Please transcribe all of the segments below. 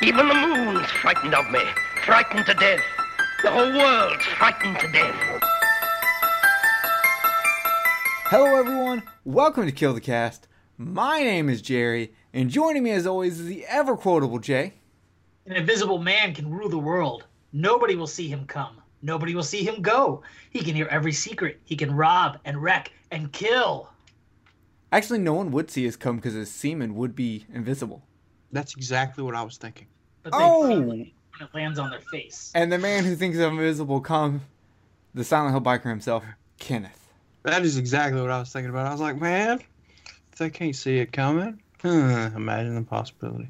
Even the moon's frightened of me, frightened to death. The whole world's frightened to death. Hello, everyone. Welcome to Kill the Cast. My name is Jerry, and joining me as always is the ever quotable Jay. An invisible man can rule the world. Nobody will see him come. Nobody will see him go. He can hear every secret. He can rob and wreck and kill. Actually, no one would see us come because his semen would be invisible. That's exactly what I was thinking. But they Oh! feel it when it lands on their face. And the man who thinks of invisible come, the Silent Hill biker himself, Kenneth. That is exactly what I was thinking about. I was like, man, if they can't see it coming, huh, imagine the possibility.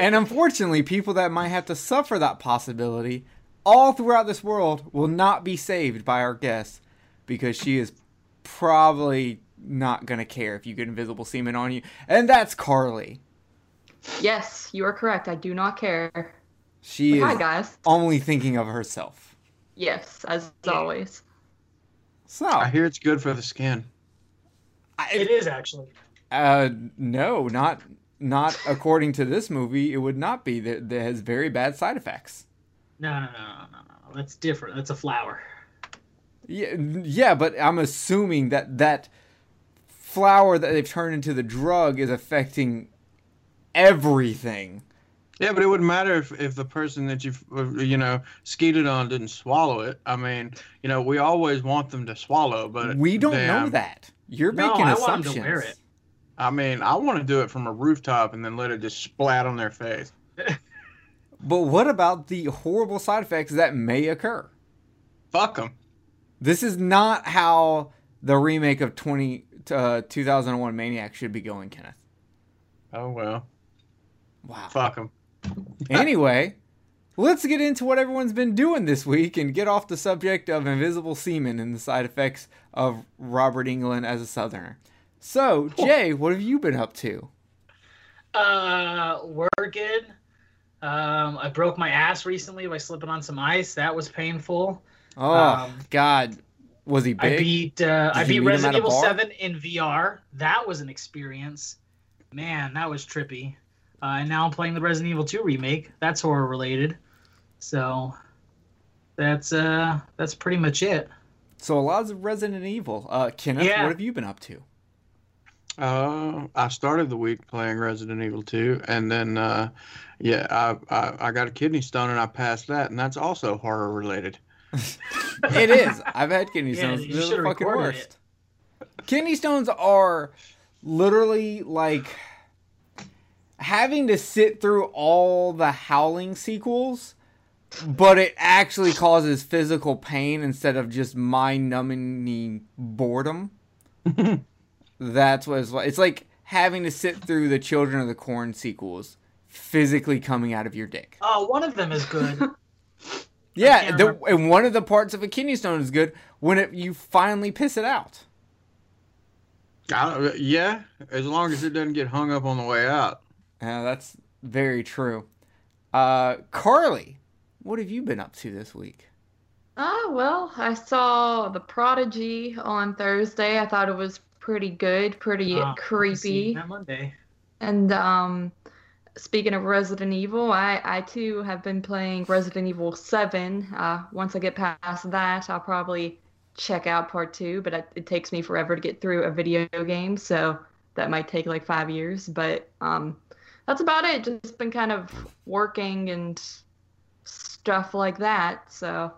and unfortunately, people that might have to suffer that possibility all throughout this world will not be saved by our guest because she is probably not going to care if you get invisible semen on you. And that's Carly. Yes, you are correct. I do not care. She is Hi, guys. only thinking of herself. Yes, as Yeah. always. So, I hear it's good for the skin. It I, is actually. uh, no, not not according to this movie. It would not be. That that has very bad side effects. No, no, no, no, no, no. That's different. That's a flower. Yeah, yeah, but I'm assuming that that flower that they've turned into the drug is affecting everything. Yeah, but it wouldn't matter if, if the person that you've, uh, you know, skeeted on didn't swallow it. I mean, you know, we always want them to swallow, but We don't know damn, that. You're No, making I want 'em assumptions. to wear it. I mean, I want to do it from a rooftop and then let it just splat on their face. But what about the horrible side effects that may occur? Fuck them. This is not how the remake of 20 uh, 2001 Maniac should be going, Kenneth. Oh, well. Wow. Fuck them. anyway, let's get into what everyone's been doing this week and get off the subject of invisible semen and the side effects of Robert Englund as a Southerner. So, Jay, what have you been up to? Uh, working. Um, I broke my ass recently by slipping on some ice. That was painful. Oh, Um, God. Was he big? I beat uh, I Did you beat meet him at Resident Evil? Seven in VR. That was an experience. Man, that was trippy. Uh, and now I'm playing the Resident Evil 2 remake. That's horror related. So that's uh that's pretty much it. so, a lot of Resident Evil. Uh, Kenneth, Yeah. what have you been up to? Uh, I started the week playing Resident Evil 2, and then, uh, yeah, I, I, I got a kidney stone and I passed that, and that's also horror related. it is. I've had kidney Yeah, stones. you They're the should've fucking recorded worst. Kidney stones are literally like having to sit through all the Howling sequels, but it actually causes physical pain instead of just mind-numbing boredom. That's what it's like. It's like having to sit through the Children of the Corn sequels, physically coming out of your dick. Oh, one of them is good. Yeah, the, and one of the parts of a kidney stone is good when it you finally piss it out. I, yeah, as long as it doesn't get hung up on the way out. Yeah, that's very true. Uh, Carly, what have you been up to this week? Oh, well, I saw The Prodigy on Thursday. I thought it was pretty good, pretty Uh, see creepy. That Monday. And um, speaking of Resident Evil, I, I too have been playing Resident Evil 7. Uh, once I get past that, I'll probably check out part two, but it, it takes me forever to get through a video game, so that might take like five years. But um, that's about it. Just been kind of working and stuff like that. So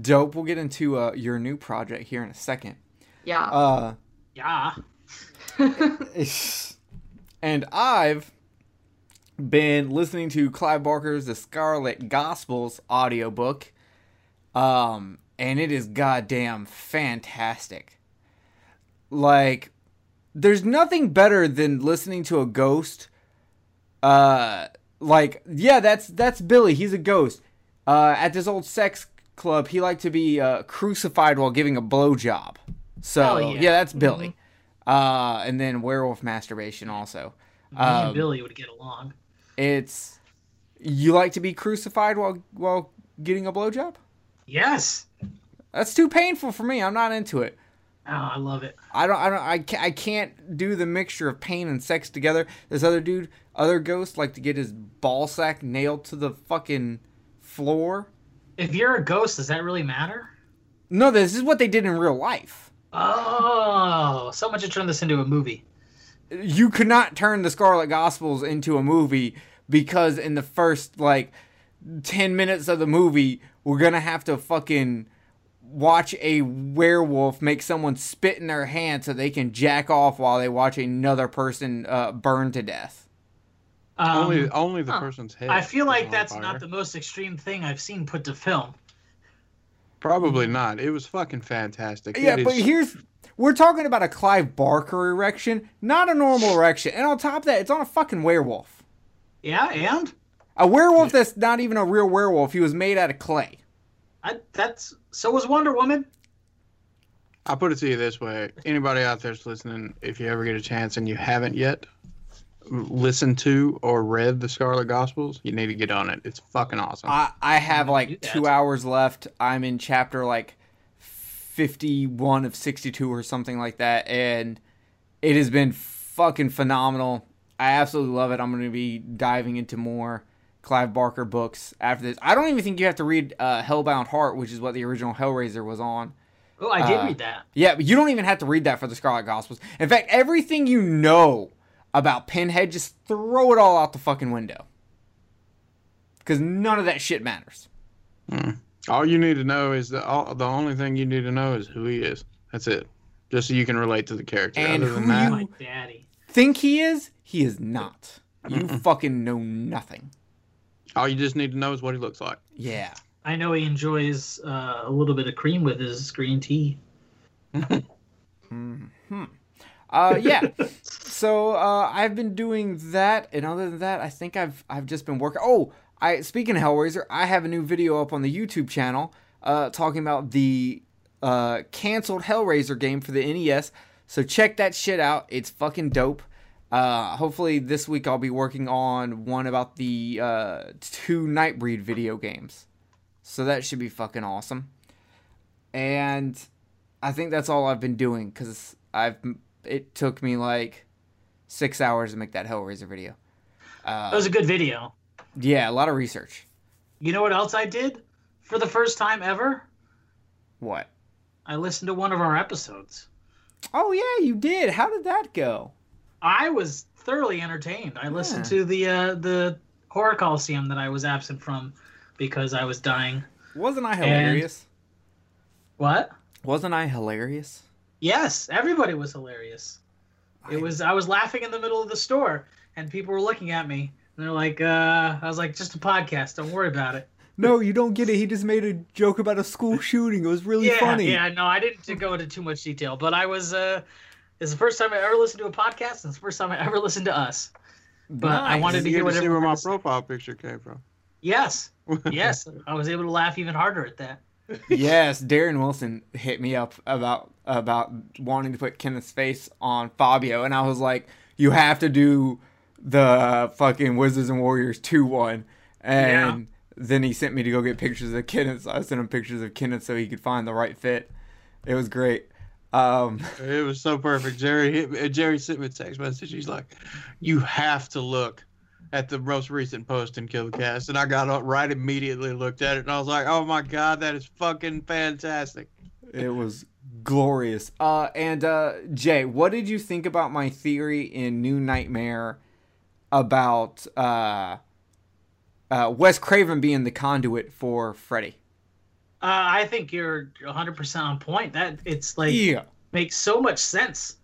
Dope. We'll get into uh, your new project here in a second. yeah. Uh, Yeah. and I've been listening to Clive Barker's The Scarlet Gospels audiobook. Um, and it is goddamn fantastic. Like, there's nothing better than listening to a ghost. Uh, like, yeah, that's that's Billy. He's a ghost. Uh, at this old sex club, he liked to be uh, crucified while giving a blowjob. So yeah. yeah. that's Billy. Uh, and then werewolf masturbation also. Um, Billy would get along. It's you like to be crucified while while getting a blowjob. Yes. That's too painful for me. I'm not into it. Oh, I love it. I don't. I don't. I can't, I can't do the mixture of pain and sex together. This other dude, other ghost, like to get his ball sack nailed to the fucking floor. If you're a ghost, does that really matter? No, this is what they did in real life. Oh, someone should turn this into a movie. You could not turn the Scarlet Gospels into a movie because in the first like 10 minutes of the movie, we're going to have to fucking watch a werewolf make someone spit in their hand so they can jack off while they watch another person uh, burn to death. Um, only only the huh. person's head. I feel like that's fire. not the most extreme thing I've seen put to film. Probably not. It was fucking fantastic. Yeah, It but is- here's we're talking about a Clive Barker erection, not a normal erection. And on top of that, it's on a fucking werewolf. Yeah, and A werewolf that's not even a real werewolf. He was made out of clay. I, that's so was Wonder Woman. I'll put it to you this way: anybody out there's listening, if you ever get a chance and you haven't yet listened to or read the Scarlet Gospels, you need to get on it. It's fucking awesome. I, I have like that. two hours left. I'm in chapter like 51 of 62 or something like that. And it has been fucking phenomenal. I absolutely love it. I'm going to be diving into more Clive Barker books after this. I don't even think you have to read uh, Hellbound Heart, which is what the original Hellraiser was on. Oh, I did Uh, read that. Yeah, but you don't even have to read that for the Scarlet Gospels. In fact, everything you know about Pinhead, just throw it all out the fucking window. Because none of that shit matters. all you need to know is that all, the only thing you need to know is who he is. That's it. Just so you can relate to the character. And Other than who that, you- My daddy. Think he is? He is not. You fucking know nothing. All you just need to know is what he looks like. Yeah. I know he enjoys uh, a little bit of cream with his green tea. Uh, yeah. so uh, I've been doing that, and other than that, I think I've I've just been working. Oh, I speaking of Hellraiser, I have a new video up on the YouTube channel uh, talking about the uh, canceled Hellraiser game for the NES. So check that shit out. It's fucking dope. Uh, hopefully this week I'll be working on one about the uh, two Nightbreed video games. So that should be fucking awesome. And I think that's all I've been doing because I've it took me like six hours to make that Hellraiser video. That was a good video. Yeah, a lot of research. You know what else I did for the first time ever? What? I listened to one of our episodes. Oh yeah, you did. How did that go? I was thoroughly entertained. I listened Yeah. to the uh, the horror coliseum that I was absent from because I was dying. Wasn't I hilarious? What? Wasn't I hilarious? Yes, everybody was hilarious. It was I was laughing in the middle of the store and people were looking at me and they're like, uh, I was like, just a podcast, don't worry about it. No, you don't get it. He just made a joke about a school shooting. It was really yeah, funny. yeah, no, I didn't go into too much detail, but I was uh it's the first time I ever listened to a podcast and it's the first time I ever listened to us. But I wanted to hear get to see where my had profile picture came from? Yes. Yes. I was able to laugh even harder at that. yes, Darren Wilson hit me up about about wanting to put Kenneth's face on Fabio, and I was like, "You have to do the fucking Wizards and Warriors two one." And then he sent me to go get pictures of Kenneth. So I sent him pictures of Kenneth so he could find the right fit. It was great. Um, It was so perfect. Jerry Jerry sent me a text message. He's like, "You have to look at the most recent post in Killcast," and I got up right immediately, looked at it, and I was like, "Oh my god, that is fucking fantastic!" It was glorious. Uh, and uh, Jay, what did you think about my theory in New Nightmare about uh, uh, Wes Craven being the conduit for Freddy? Uh, I think you're 100% on point. That it's like Yeah. makes so much sense.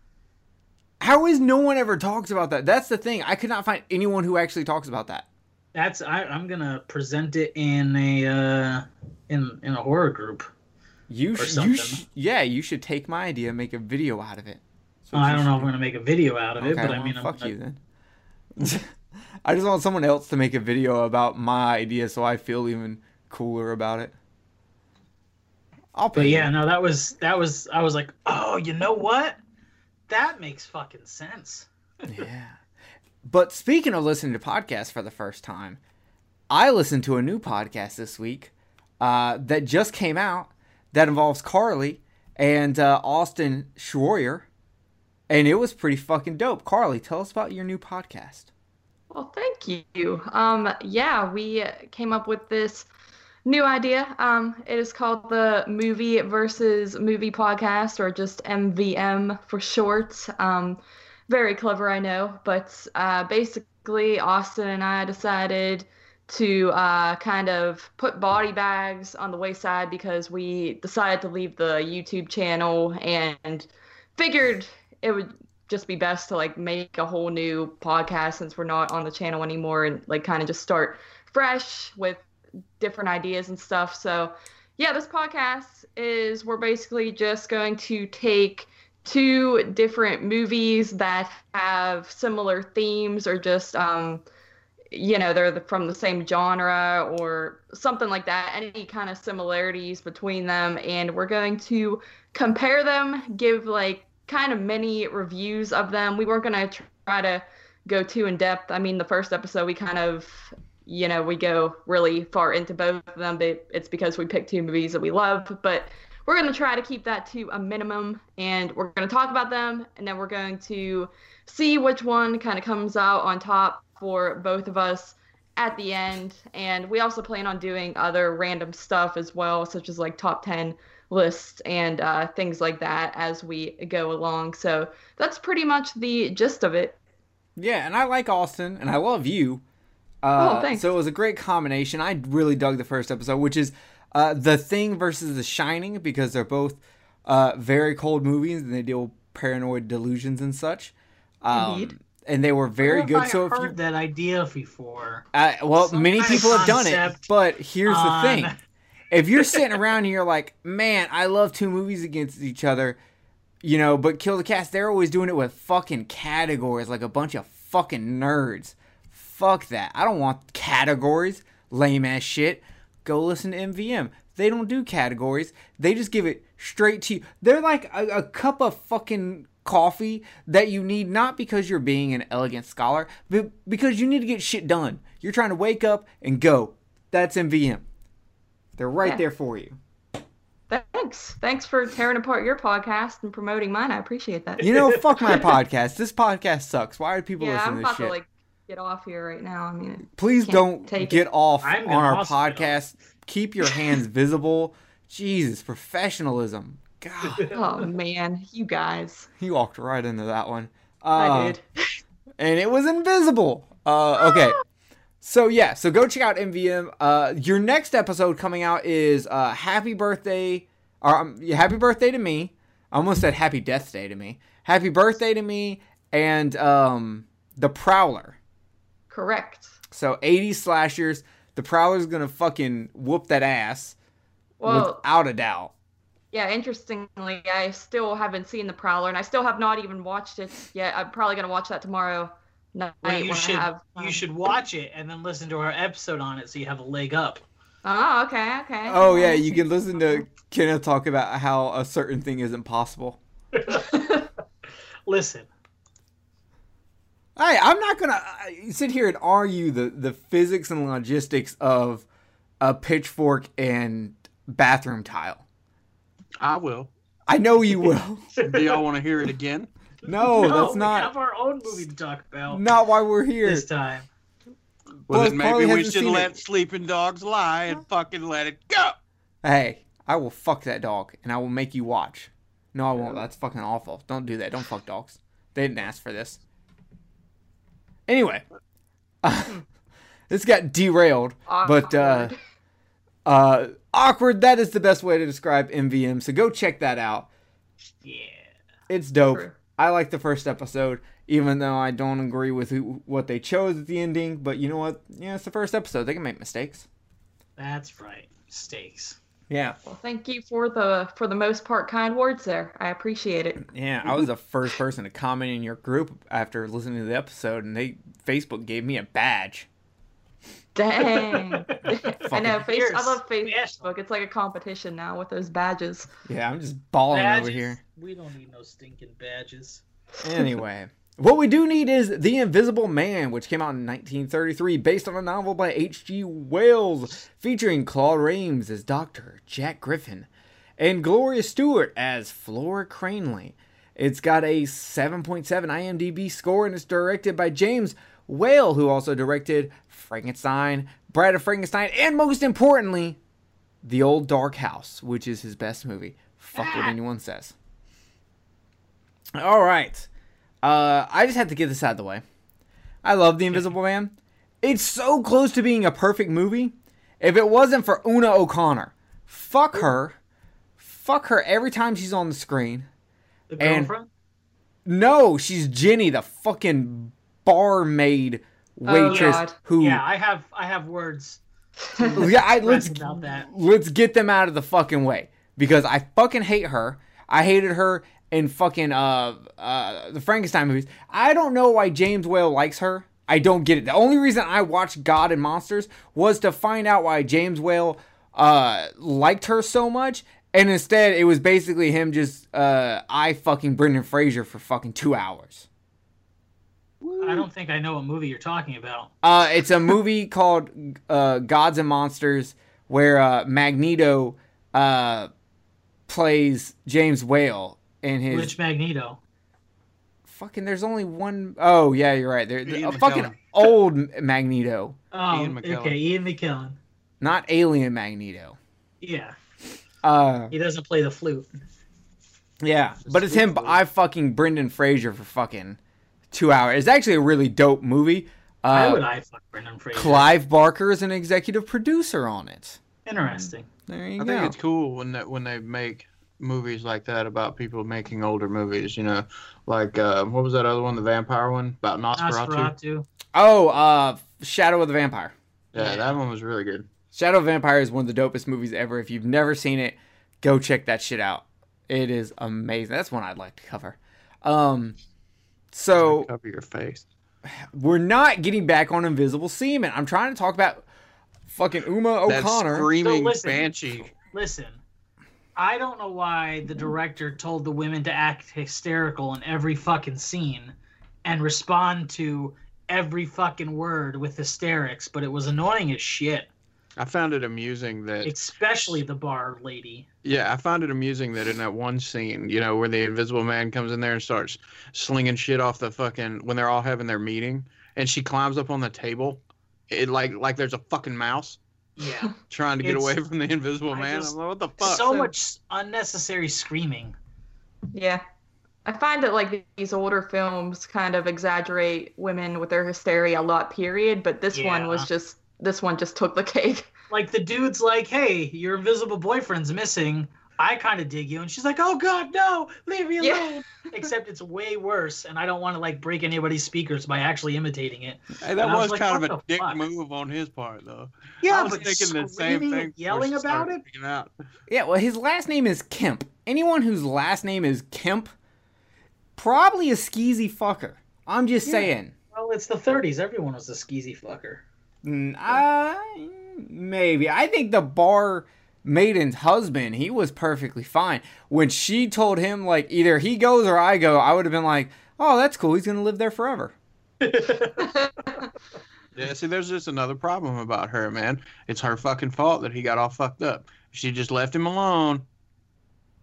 How is no one ever talks about that? That's the thing. I could not find anyone who actually talks about that. That's I, I'm gonna present it in a uh, in in a horror group. You, Or sh- you sh- yeah, you should take my idea and make a video out of it. I don't should know if. I'm gonna make a video out of it, but well, I mean, I'm fuck gonna- you then. I just want someone else to make a video about my idea so I feel even cooler about it. I'll But yeah, you. no, that was that was I was like, oh, you know what? That makes fucking sense. yeah. But speaking of listening to podcasts for the first time, I listened to a new podcast this week uh, that just came out that involves Carly and uh, Austin Schroyer, and it was pretty fucking dope. Carly, tell us about your new podcast. Well, thank you. Um, yeah, we came up with this new idea. Um, it is called the Movie versus Movie Podcast, or just MVM for short. Um, very clever, I know, but uh, basically, Austin and I decided to uh, kind of put body bags on the wayside because we decided to leave the YouTube channel and figured it would just be best to like make a whole new podcast since we're not on the channel anymore and like kind of just start fresh with different ideas and stuff. So, yeah, this podcast is we're basically just going to take two different movies that have similar themes or just um you know they're the, from the same genre or something like that any kind of similarities between them. And we're going to compare them give like kind of many reviews of them. We weren't going to try to go too in depth. I mean the first episode we kind of you know we go really far into both of them but it's because we picked two movies that we love but we're going to try to keep that to a minimum and we're going to talk about them and then we're going to see which one kind of comes out on top for both of us at the end. And we also plan on doing other random stuff as well, such as like top 10 lists and uh, things like that as we go along. So that's pretty much the gist of it. Yeah, and I like Austin, and I love you. Uh, Oh, thanks. So it was a great combination. I really dug the first episode, which is uh, The Thing versus The Shining, because they're both uh, very cold movies and they deal with paranoid delusions and such. Um, Indeed. And they were very Where good. have So I if heard you, that idea before. uh, well, some many people have done it, but here's the thing: if you're sitting around and you're like, "Man, I love two movies against each other," you know, but Kill the Cast, they're always doing it with fucking categories, like a bunch of fucking nerds. Fuck that. I don't want categories. Lame ass shit. Go listen to MVM. They don't do categories. They just give it straight to you. They're like a, a cup of fucking coffee that you need not because you're being an elegant scholar, but because you need to get shit done. You're trying to wake up and go. That's MVM. They're right Yeah. there for you. Thanks. Thanks for tearing apart your podcast and promoting mine. I appreciate that. You know, fuck my podcast. This podcast sucks. Why are people yeah, listening I'm to this shit? to like get off here right now. I mean, Please don't take get it. off I'm on our podcast. Keep your hands visible. Jesus, professionalism. God, oh man, you guys. he walked right into that one. I Uh, did. and it was invisible. Uh, okay. So yeah, so go check out MVM. Uh, your next episode coming out is uh, Happy Birthday, or um, Happy Birthday to me. I almost said Happy Death Day to me. Happy Birthday to me, and um, the Prowler. Correct. So 80 slashers. The Prowler's gonna fucking whoop that ass Well, without a doubt. yeah. Interestingly, I still haven't seen the Prowler, and I still have not even watched it yet. I'm probably gonna watch that tomorrow night Well, you should I have. you should watch it and then listen to our episode on it so you have a leg up. Oh, okay, okay. Oh yeah, you can listen to Kenneth talk about how a certain thing isn't possible. Listen, Hey, I'm not gonna uh, sit here and argue the the physics and logistics of a pitchfork and bathroom tile. I will. I know you will. Do y'all want to hear it again? No, no, that's not. we have our own movie to talk about not why we're here. this time. Well, Plus, then maybe we should let it. sleeping dogs lie and fucking let it go. Hey, I will fuck that dog and I will make you watch. No, I won't. That's fucking awful. Don't do that. Don't fuck dogs. They didn't ask for this. Anyway, this got derailed, but uh, Awkward. uh, awkward. That is the best way to describe MVM. So go check that out. Yeah. It's dope. True. I like the first episode, even though I don't agree with who, what they chose at the ending. But you know what? Yeah, it's the first episode. They can make mistakes. That's right. Stakes. Yeah, Well, thank you for the for the most part kind words there. I appreciate it. yeah. I was the first person to comment in your group after listening to the episode, and they Facebook gave me a badge. Dang. I know. Face, I love. Facebook. It's like a competition now with those badges. Yeah, I'm just balling Badges? over here. We don't need no stinking badges. Anyway, what we do need is The Invisible Man, which came out in 1933, based on a novel by H.G. Wells, featuring Claude Rains as Dr. Jack Griffin and Gloria Stuart as Flora Cranley. It's got a 7.7 IMDb score and it's directed by James Whale, who also directed Frankenstein, Bride of Frankenstein, and most importantly, The Old Dark House, which is his best movie. Fuck what ah. anyone says. All right. Uh, I just had to get this out of the way. I love The Invisible Man. It's so close to being a perfect movie. If it wasn't for Una O'Connor, fuck her. Fuck her every time she's on the screen. The And- girlfriend? No, she's Jenny, the fucking barmaid waitress God. who Yeah, I have I have words yeah, I, let's about that. let's get them out of the fucking way because I fucking hate her. I hated her in fucking uh uh the Frankenstein movies. I don't know why James Whale likes her. I don't get it. The only reason I watched Gods and Monsters was to find out why James Whale uh liked her so much. And instead, it was basically him just uh I fucking Brendan Fraser for fucking two hours. I don't think I know what movie you're talking about. Uh, it's a movie called uh, Gods and Monsters where uh, Magneto uh, plays James Whale in his Which Magneto? fucking. There's only one oh yeah, you're right. There, Ian a fucking old Magneto, Oh, Ian McKellen. okay, Ian McKellen. not alien Magneto. Yeah, Uh, he doesn't play the flute. yeah, but it's him. I fucking Brendan Fraser for fucking two hours. It's actually a really dope movie. Why Uh, would I fuck Brendan Fraser? Clive Barker is an executive producer on it. Interesting. There you I go. think it's cool when that when they make movies like that about people making older movies. You know, like uh, what was that other one, the vampire one about Nosferatu? Nosferatu. Oh, uh, Shadow of the Vampire. Yeah, Yeah. that one was really good. Shadow of the Vampire is one of the dopest movies ever. If you've never seen it, go check that shit out. It is amazing. That's one I'd like to cover. Um, so Cover your face. we're not getting back on Invisible Seaman. I'm trying to talk about fucking Una O'Connor. That O'Connor. screaming So listen. banshee. Listen, I don't know why the director told the women to act hysterical in every fucking scene and respond to every fucking word with hysterics, but it was annoying as shit. I found it amusing that Especially the bar lady. Yeah, I found it amusing that in that one scene, you know, where the Invisible Man comes in there and starts slinging shit off the fucking when they're all having their meeting, and she climbs up on the table, it like like there's a fucking mouse Yeah. trying to get It's- away from the Invisible I Man. just- I'm like, what the fuck? so So- much unnecessary screaming. Yeah. I find that like these older films kind of exaggerate women with their hysteria a lot, period. But this one was just this one just took the cake. Like the dude's like, "Hey, your invisible boyfriend's missing. I kind of dig you," and she's like, "Oh God, no, leave me Yeah. alone." Except it's way worse, and I don't want to like break anybody's speakers by actually imitating it. hey, that and was was like, kind of a dick fuck? move on his part, though. Yeah, I was but thinking the same thing. yelling about it. Out. Yeah, well, his last name is Kemp. Anyone whose last name is Kemp, probably a skeezy fucker. I'm just Yeah. saying. Well, it's the 30s. Everyone was a skeezy fucker. Mm, Uh, maybe. I think the bar maiden's husband, he was perfectly fine. When she told him, like, either he goes or I go, I would have been like, oh, that's cool. He's going to live there forever. Yeah, see, there's just another problem about her, man. It's her fucking fault that he got all fucked up. If she just left him alone,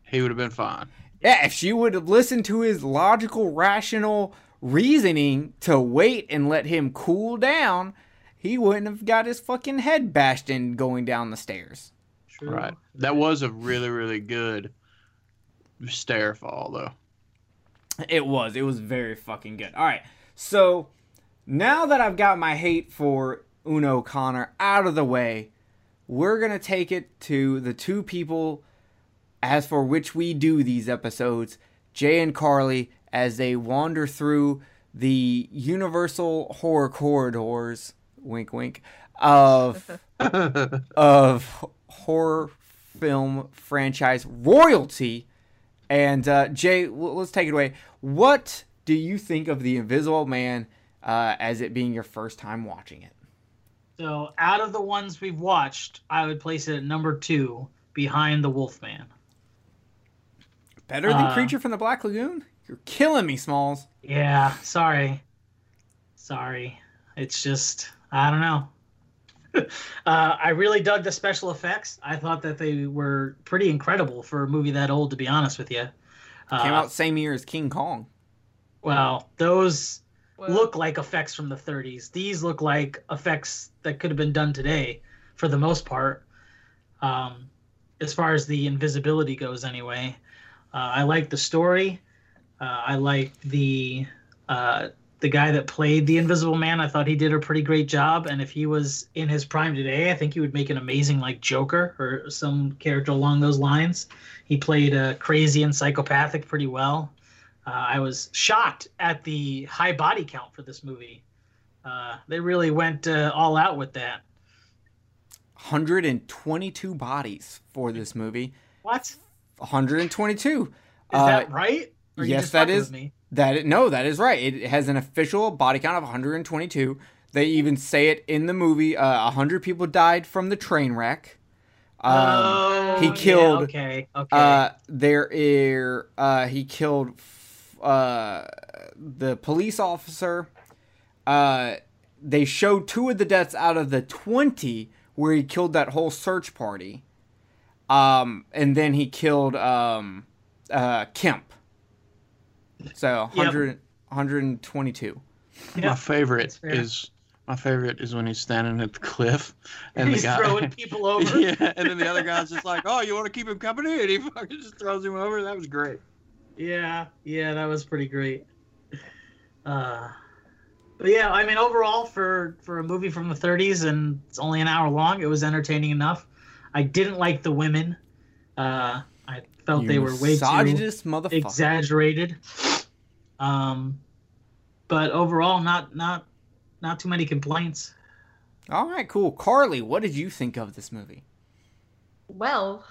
he would have been fine. Yeah, if she would have listened to his logical, rational reasoning to wait and let him cool down, he wouldn't have got his fucking head bashed in going down the stairs. True. Right. That was a really, really good stair fall, though. It was. It was very fucking good. All right. So now that I've got my hate for Una O'Connor out of the way, we're going to take it to the two people as for which we do these episodes, Jay and Carly, as they wander through the Universal horror corridors, wink wink, of of horror film franchise royalty. And uh, Jay, l- let's take it away. What do you think of the Invisible Man uh, as it being your first time watching it? So, out of the ones we've watched, I would place it at number two, behind the Wolfman. Better than Uh, Creature from the Black Lagoon? You're killing me, Smalls. Yeah, sorry. Sorry. It's just, I don't know. uh, I really dug the special effects. I thought that they were pretty incredible for a movie that old, to be honest with you. Uh, Came out same year as King Kong. Well, those Well, look like effects from the 30s. These look like effects that could have been done today, for the most part. Um, as far as the invisibility goes, anyway. Uh, I like the story. Uh, I like the uh, the guy that played the Invisible Man. I thought he did a pretty great job. And if he was in his prime today, I think he would make an amazing like Joker or some character along those lines. He played uh, crazy and psychopathic pretty well. Uh, I was shocked at the high body count for this movie. Uh, they really went uh, all out with that. 122 bodies for this movie. What is 122. Is that right? Yes, that is- Me? That is, no, that is right. It has an official body count of 122. They even say it in the movie. Uh, 100 people died from the train wreck. Um, oh, he yeah, killed, okay, okay. Uh, there uh, he killed f- uh, the police officer. Uh, they showed two of the deaths out of the 20 where he killed that whole search party. Um, and then he killed um, uh, Kemp. So 100, 122. My favorite is my favorite is when he's standing at the cliff and he's the guy throwing people over. yeah, and then the other guy's just like, "Oh, you want to keep him company?" And he fucking just throws him over. That was great. Yeah, yeah, that was pretty great. Uh, but yeah, I mean, overall, for for a movie from the 30s and it's only an hour long, it was entertaining enough. I didn't like the women. Uh, I felt You they were way too motherfucker. exaggerated. Um, but overall, not not not too many complaints. All right, cool. Carly, what did you think of this movie? Well,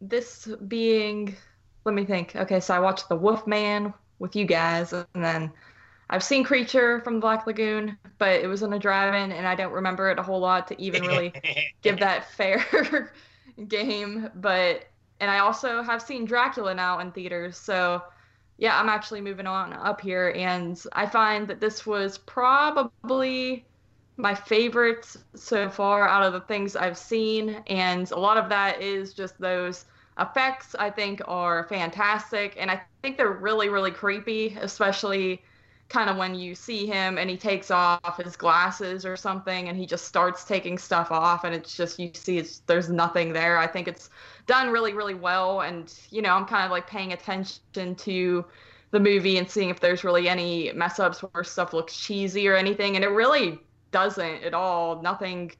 this being, let me think. Okay, so I watched The Wolf Man with you guys, and then I've seen Creature from the Black Lagoon, but it was in a drive-in, and I don't remember it a whole lot to even really give that fair game. But and I also have seen Dracula now in theaters, so yeah, I'm actually moving on up here, and I find that this was probably my favorite so far out of the things I've seen, and a lot of that is just those effects I think are fantastic, and I think they're really, really creepy, especially kind of when you see him and he takes off his glasses or something and he just starts taking stuff off and it's just you see it's, there's nothing there. I think it's done really really well and you know i'm kind of like paying attention to the movie and seeing if there's really any mess ups where stuff looks cheesy or anything and it really doesn't at all. Nothing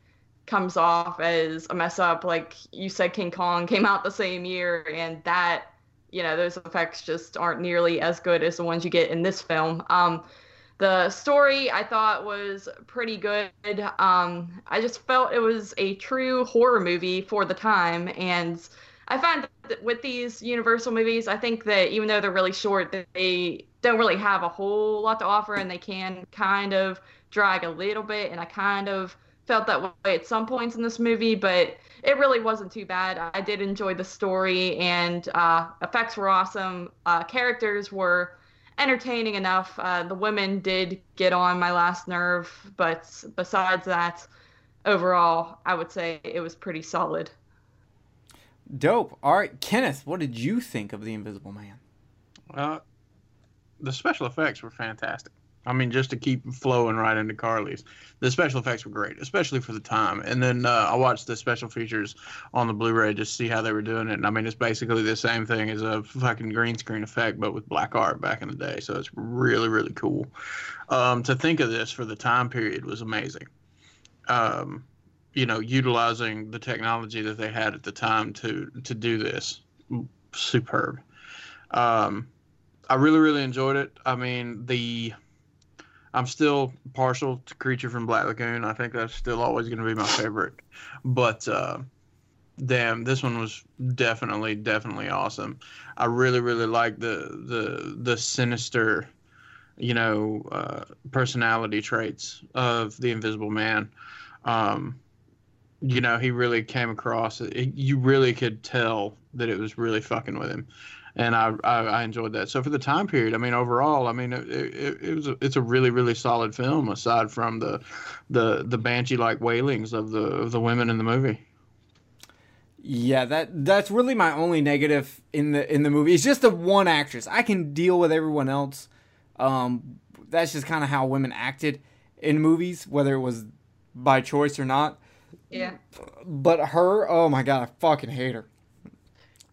comes off as a mess up. Like you said king kong came out the same year and that you know those effects just aren't nearly as good as the ones you get in this film. Um the story i thought was pretty good. Um i just felt it was a true horror movie for the time. And i find that with these universal movies i think that even though they're really short they don't really have a whole lot to offer and they can kind of drag a little bit. And i kind of felt that way at some points in this movie but it really wasn't too bad. I did enjoy the story, and uh, effects were awesome. Uh, characters were entertaining enough. Uh, the women did get on my last nerve, but besides that, overall, I would say it was pretty solid. Dope. All right, Kenneth, what did you think of The Invisible Man? Uh, the special effects were fantastic. I mean, just to keep flowing right into Carly's, the special effects were great, especially for the time. And then uh, I watched the special features on the Blu-ray just to see how they were doing it. And I mean, it's basically the same thing as a fucking green screen effect, but with black art back in the day. So it's really, really cool. Um, to think of this for the time period was amazing. Um, you know, utilizing the technology that they had at the time to to do this, superb. Um, I really, really enjoyed it. I mean, the I'm still partial to Creature from Black Lagoon. I think that's still always going to be my favorite. But uh, damn, this one was definitely, definitely awesome. I really, really like the the the sinister, you know, uh, personality traits of the Invisible Man. Um, you know, he really came across. It, you really could tell that it was really fucking with him and I, I, I enjoyed that. So for the time period, I mean, overall, I mean, it, it, it was a, it's a really really solid film aside from the the the banshee like wailings of the of the women in the movie. Yeah, that that's really my only negative in the in the movie. It's just the one actress. I can deal with everyone else. Um, that's just kind of how women acted in movies, whether it was by choice or not. Yeah. But her, oh my god, I fucking hate her.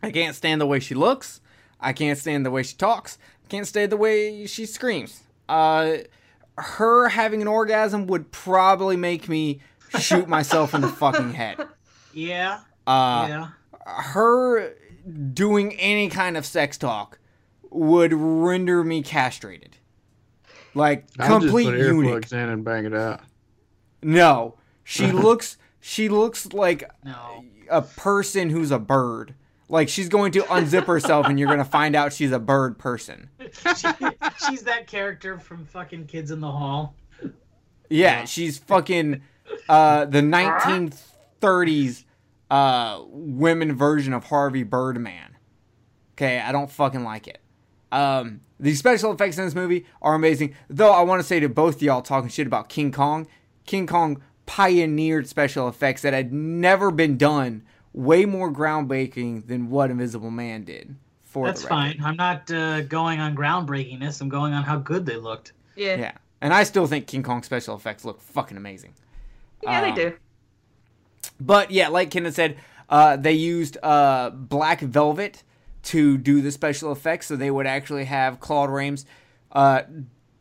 I can't stand the way she looks. I can't stand the way she talks. I can't stand the way she screams. Uh, her having an orgasm would probably make me shoot myself in the fucking head. Yeah. Uh, yeah. her doing any kind of sex talk would render me castrated. Like I'll just complete put eunuch. earplugs in and bang it out. No, she looks. She looks like No. a person who's a bird. Like she's going to unzip herself, and you're gonna find out she's a bird person. She, she's that character from fucking Kids in the Hall. Yeah, she's fucking uh, the 1930s uh, women version of Harvey Birdman. Okay, I don't fucking like it. Um, the special effects in this movie are amazing. Though I want to say to both of y'all talking shit about King Kong, King Kong pioneered special effects that had never been done, way more groundbreaking than what Invisible Man did. For That's the record. fine. I'm not uh, going on groundbreakingness. I'm going on how good they looked. Yeah. Yeah, Yeah, and I still think King Kong special effects look fucking amazing. Yeah, they Um, do. But yeah, like Kenneth said, uh, they used uh, black velvet to do the special effects, so they would actually have Claude Rains uh,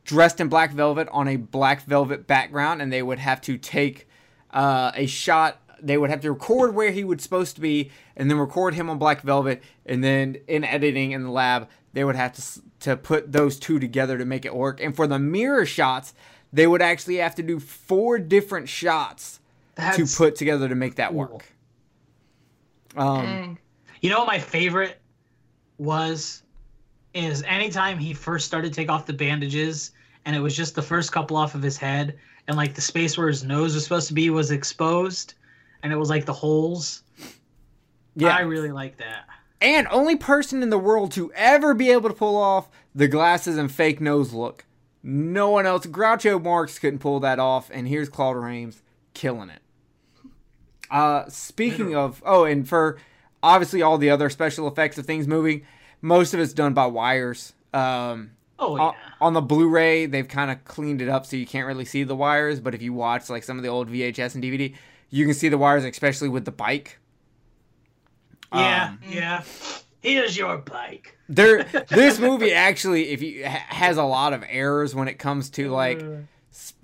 dressed in black velvet on a black velvet background, and they would have to take uh, a shot. They would have to record where he was supposed to be, and then record him on black velvet, and then in editing in the lab, they would have to to put those two together to make it work. And for the mirror shots, they would actually have to do four different shots That's, to put together to make that cool. work. Um, Dang. You know what my favorite was? Is anytime he first started to take off the bandages and it was just the first couple off of his head and like the space where his nose was supposed to be was exposed and it was like the holes. yeah, I really like that. and only person in the world to ever be able to pull off the glasses and fake nose look. No one else. Groucho Marx couldn't pull that off, and here's Claude Rains killing it. Uh, speaking of, oh, and for obviously all the other special effects of things moving, most of it's done by wires. Um, Oh on, yeah. on the Blu-ray, they've kind of cleaned it up so you can't really see the wires. But if you watch like some of the old VHS and DVD, you can see the wires, especially with the bike. Yeah, Um, yeah. Here's your bike. there this movie actually if you ha- has a lot of errors when it comes to like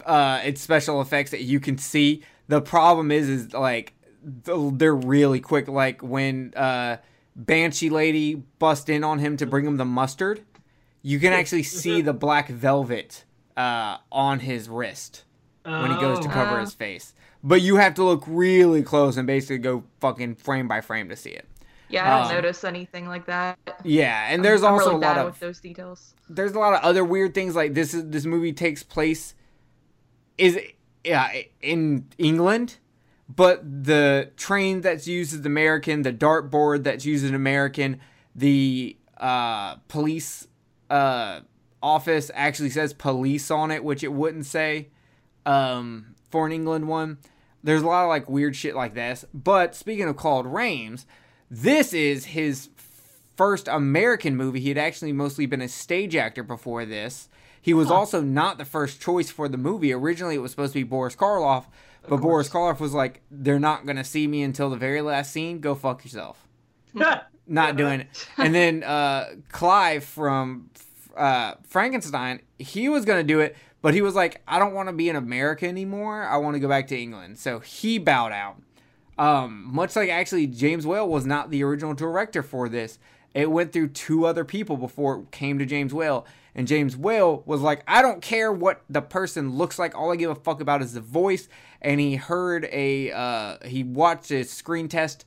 uh its special effects that you can see the problem is is like they're really quick like when uh banshee lady bust in on him to bring him the mustard you can actually see the black velvet uh on his wrist when he goes to cover Ah. his face but you have to look really close and basically go fucking frame by frame to see it Yeah, I don't um, notice anything like that. yeah and there's I'm also really a lot of with those details. there's a lot of other weird things like this is this movie takes place is yeah in England but the train that's used is American the dartboard that's used is American the uh, police uh, office actually says police on it which it wouldn't say um, for an England one there's a lot of like weird shit like this but speaking of Claude Rains this is his first American movie. He had actually mostly been a stage actor before this. He was also not the first choice for the movie. Originally, it was supposed to be Boris Karloff, but Boris Karloff was like, "They're not gonna see me until the very last scene. Go fuck yourself." Not doing it. And then uh, Clive from uh, Frankenstein, he was gonna do it, but he was like, "I don't want to be in America anymore. I want to go back to England." So he bowed out. Um, much like actually James Whale was not the original director for this. It went through two other people before it came to James Whale. And James Whale was like, I don't care what the person looks like. All I give a fuck about is the voice. And he heard a, uh, he watched a screen test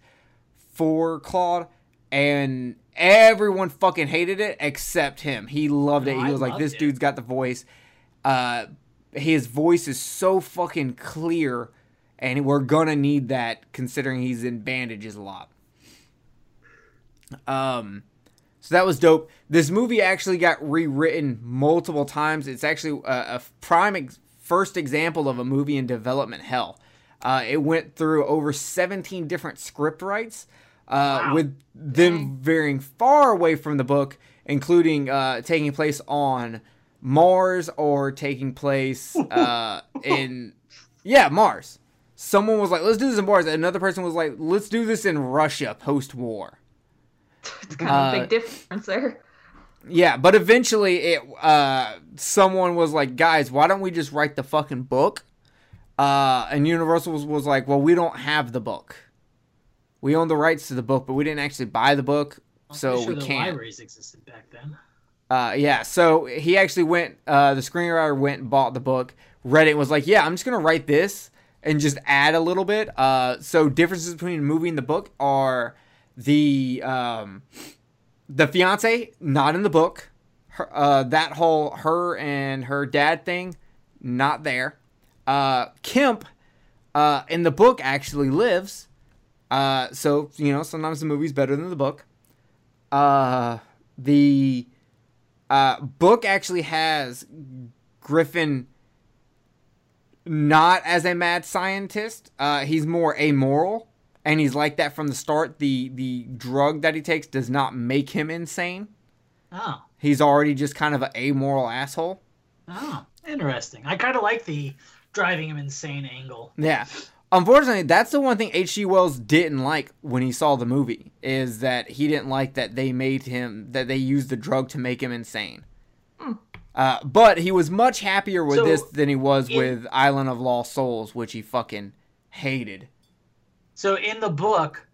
for Claude, and everyone fucking hated it except him. He loved it. No, He I was like, this it. dude's got the voice. Uh, his voice is so fucking clear, and we're gonna need that considering he's in bandages a lot. Um, so that was dope. This movie actually got rewritten multiple times. It's actually a, a prime ex- first example of a movie in development hell. Uh, it went through over 17 different script rights, uh, Wow. with them Dang. veering far away from the book, including uh, taking place on Mars or taking place uh, in yeah Mars. Someone was like, "Let's do this in Mars." Another person was like, "Let's do this in Russia post-war." It's kind of a Uh, big difference there. Yeah, but eventually it uh someone was like, "Guys, why don't we just write the fucking book?" Uh and Universal was, was like, "Well, we don't have the book. We own the rights to the book, but we didn't actually buy the book, I'm so sure we the can't." libraries existed back then. Uh yeah, so he actually went uh the screenwriter went and bought the book, read it and was like, "Yeah, I'm just going to write this and just add a little bit." Uh so differences between the movie and the book are the um the fiance not in the book. Her, uh that whole her and her dad thing not there. Uh kemp uh in the book actually lives. Uh so you know sometimes the movie's better than the book. Uh the uh book actually has griffin not as a mad scientist uh he's more amoral and he's like that from the start. The the drug that he takes does not make him insane. Oh, He's already just kind of an amoral asshole. oh, interesting. I kind of like the driving him insane angle. Yeah. Unfortunately, that's the one thing H.G. Wells didn't like when he saw the movie is that he didn't like that they made him that they used the drug to make him insane. Uh, but he was much happier with So, this than he was in- with Island of Lost Souls, which he fucking hated. So in the book,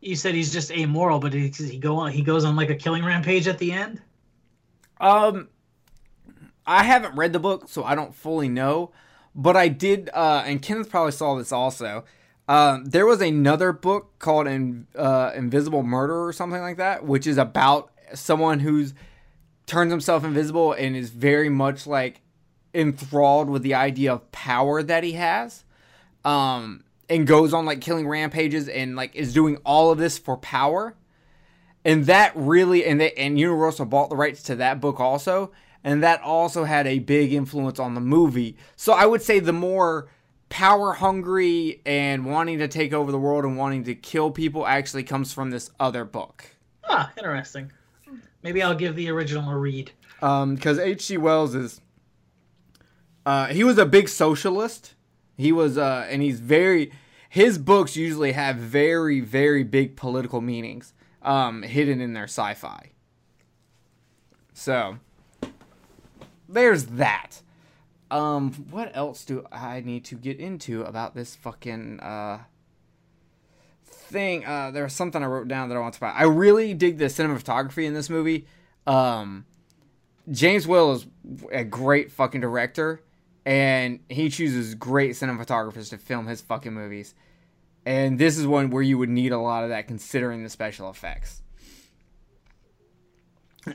you said he's just amoral, but he, he go on he goes on like a killing rampage at the end. Um, I haven't read the book, so I don't fully know. But I did, uh, and Kenneth probably saw this also. Um, there was another book called In, uh, Invisible Murder or something like that, which is about someone who's turns himself invisible and is very much like enthralled with the idea of power that he has. Um, and goes on like killing rampages and like is doing all of this for power and that really and and Universal bought the rights to that book also, and that also had a big influence on the movie. So I would say the more power hungry and wanting to take over the world and wanting to kill people actually comes from this other book. Ah, interesting. Maybe I'll give the original a read. Um, because H.G. Wells is, uh, he was a big socialist. He was, uh, and he's very, his books usually have very, very big political meanings, um, hidden in their sci-fi. So, there's that. Um, what else do I need to get into about this fucking, uh, thing? Uh, there was something I wrote down that I want to about. I really dig the cinematography in this movie. Um, James Whale is a great fucking director, and he chooses great cinematographers to film his fucking movies. And this is one where you would need a lot of that considering the special effects.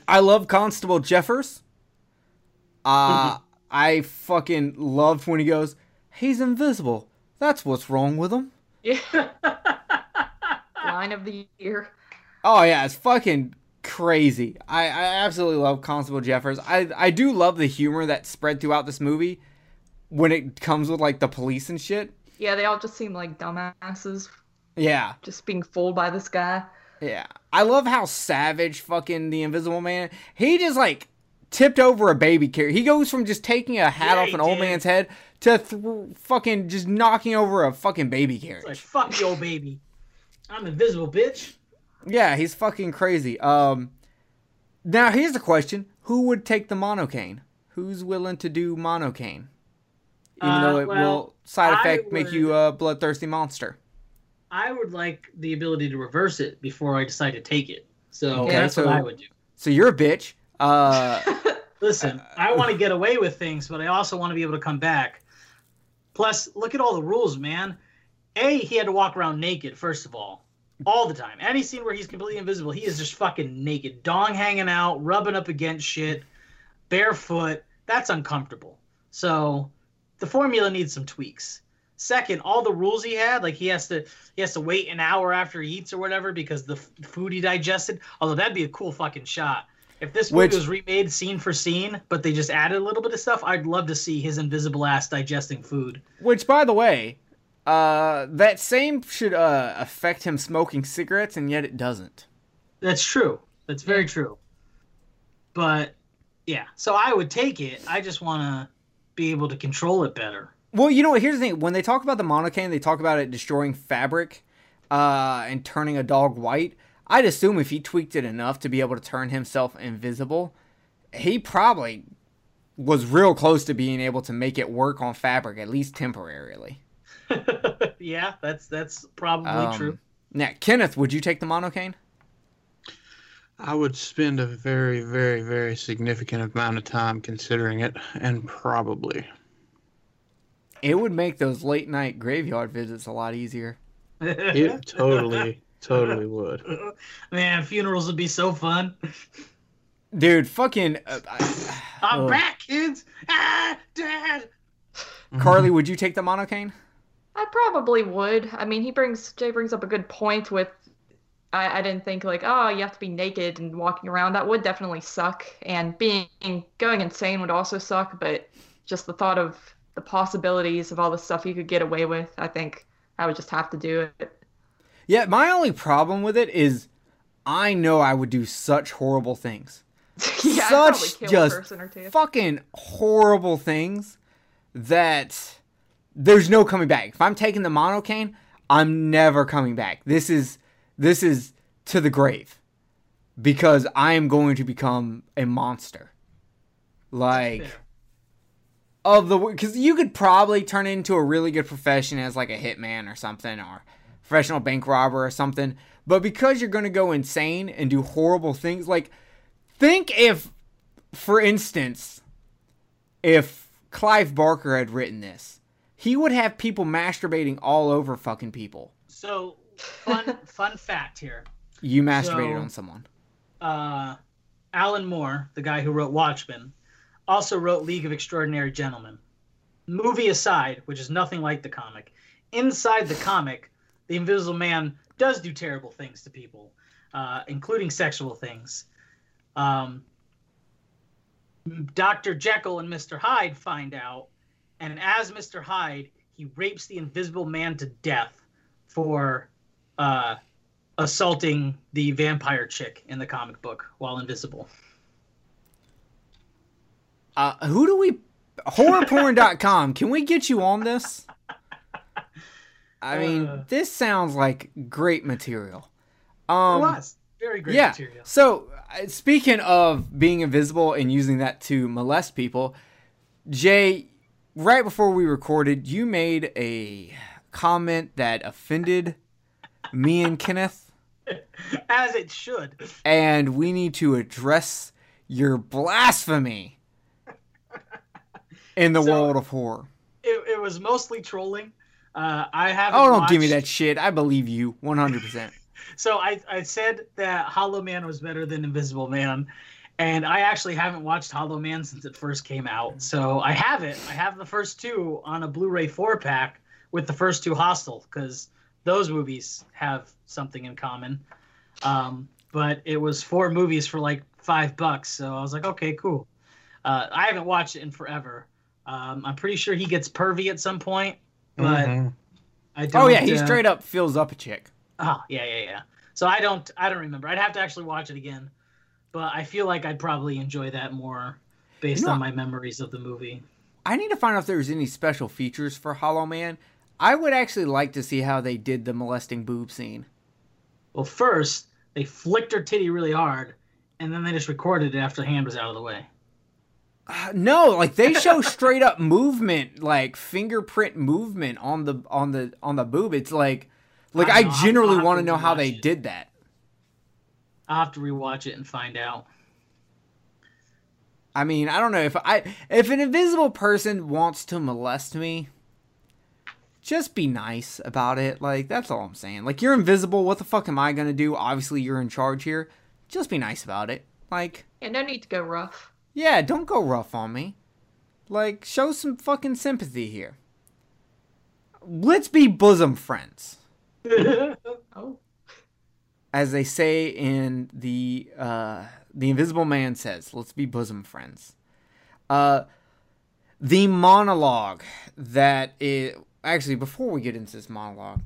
I love Constable Jeffers. Uh, I fucking loved when he goes, he's invisible. That's what's wrong with him. Yeah. Line of the year. Oh yeah, it's fucking crazy. I, I absolutely love Constable Jeffers. I I do love the humor that's spread throughout this movie when it comes with like the police and shit. Yeah, they all just seem like dumbasses, Yeah, just being fooled by this guy. yeah. I love how savage fucking the Invisible Man. He just like tipped over a baby carrier. He goes from just taking a hat Yeah, off an old did. man's head to th- fucking just knocking over a fucking baby carriage. Like fuck you, old baby. I'm invisible, bitch. Yeah, he's fucking crazy. Um, now here's the question: Who would take the monocane? Who's willing to do monocane? Even Uh, though it well, will side effect make you a bloodthirsty monster. I would like the ability to reverse it before I decide to take it. So Okay, that's so- what I would do. So you're a bitch. Uh, Listen, uh, I want to get away with things, but I also want to be able to come back. Plus, look at all the rules, man. A, he had to walk around naked, first of all, all the time. Any scene where he's completely invisible, he is just fucking naked, dong hanging out, rubbing up against shit, barefoot. That's uncomfortable. So the formula needs some tweaks. Second, all the rules he had, like he has to he has to wait an hour after he eats or whatever because the f- food he digested. Although that'd be a cool fucking shot. If this movie Which- was remade scene for scene, but they just added a little bit of stuff, I'd love to see his invisible ass digesting food. which, by the way, uh, that same should uh, affect him smoking cigarettes, and yet it doesn't. That's true. That's very true. But Yeah, so I would take it. I just want to be able to control it better. Well, you know what? Here's the thing. When they talk about the monocane, they talk about it destroying fabric uh, and turning a dog white. I'd assume if he tweaked it enough to be able to turn himself invisible, he probably was real close to being able to make it work on fabric, at least temporarily. yeah, that's that's probably Um, true. Now, Kenneth, would you take the monocane? I would spend a very, very, very significant amount of time considering it, and probably. It would make those late night graveyard visits a lot easier. It totally, totally would. Man, funerals would be so fun. Dude, fucking. Uh, I- I'm Oh. back, kids. Ah, dad. Carly, would you take the monocane? I probably would. I mean, he brings Jay brings up a good point with. I, I didn't think like, oh, you have to be naked and walking around. That would definitely suck, and being going insane would also suck. But just the thought of the possibilities of all the stuff you could get away with, I think I would just have to do it. Yeah, my only problem with it is I know I would do such horrible things. yeah, such just a person or two. fucking horrible things that there's no coming back. If I'm taking the monocane, I'm never coming back. This is this is to the grave because I am going to become a monster. Like of the because you could probably turn into a really good profession as like a hitman or something or professional bank robber or something but because you're going to go insane and do horrible things like think if for instance if clive barker had written this he would have people masturbating all over fucking people So, fun fun fact here. you masturbated So- on someone Uh, Alan Moore, the guy who wrote Watchmen, also wrote League of Extraordinary Gentlemen. Movie aside, which is nothing like the comic, inside the comic, the Invisible Man does do terrible things to people, uh, including sexual things. Um, Dr. Jekyll and Mr. Hyde find out, and as Mr. Hyde, he rapes the Invisible Man to death for uh, assaulting the vampire chick in the comic book while invisible. uh, who do we horrorporn.com can we get you on this i mean Uh. this sounds like great material um was very great yeah. material. So, uh, speaking of being invisible and using that to molest people, Jay, right before we recorded, you made a comment that offended me and Kenneth, As it should. and we need to address your blasphemy in the So- world of horror. It, it was mostly trolling. Uh, I haven't. Oh, don't give me that shit. I believe you 100%. So I, I said that Hollow Man was better than Invisible Man, and I actually haven't watched Hollow Man since it first came out. So I have it. I have the first two on a Blu-ray four pack with the first two Hostel because those movies have something in common. Um, but it was four movies for like five bucks, so I was like, okay, cool. Uh, I haven't watched it in forever. Um, I'm pretty sure he gets pervy at some point, but Mhm. I don't. oh, yeah, he uh, straight up fills up a chick. Oh, yeah, yeah, yeah. So I don't I don't remember. I'd have to actually watch it again. But I feel like I'd probably enjoy that more based You know- on my memories of the movie. I need to find out if there's any special features for Hollow Man. I would actually like to see how they did the molesting boob scene. Well, first, they flicked her titty really hard, and then they just recorded it after the hand was out of the way. Uh, no, like they show straight up movement, like fingerprint movement on the on the on the boob. It's like, like I I, know, generally want to to know how they it. did that. I'll have to rewatch it and find out. I mean, I don't know if I if an invisible person wants to molest me, just be nice about it. Like that's all I'm saying. Like you're invisible. What the fuck am I gonna do? Obviously, you're in charge here. Just be nice about it. Like, Yeah, no need to go rough. Yeah, don't go rough on me. Like, show some fucking sympathy here. Let's be bosom friends. Oh, as they say in the uh, the Invisible Man says, "Let's be bosom friends." Uh, the monologue that is actually before we get into this monologue,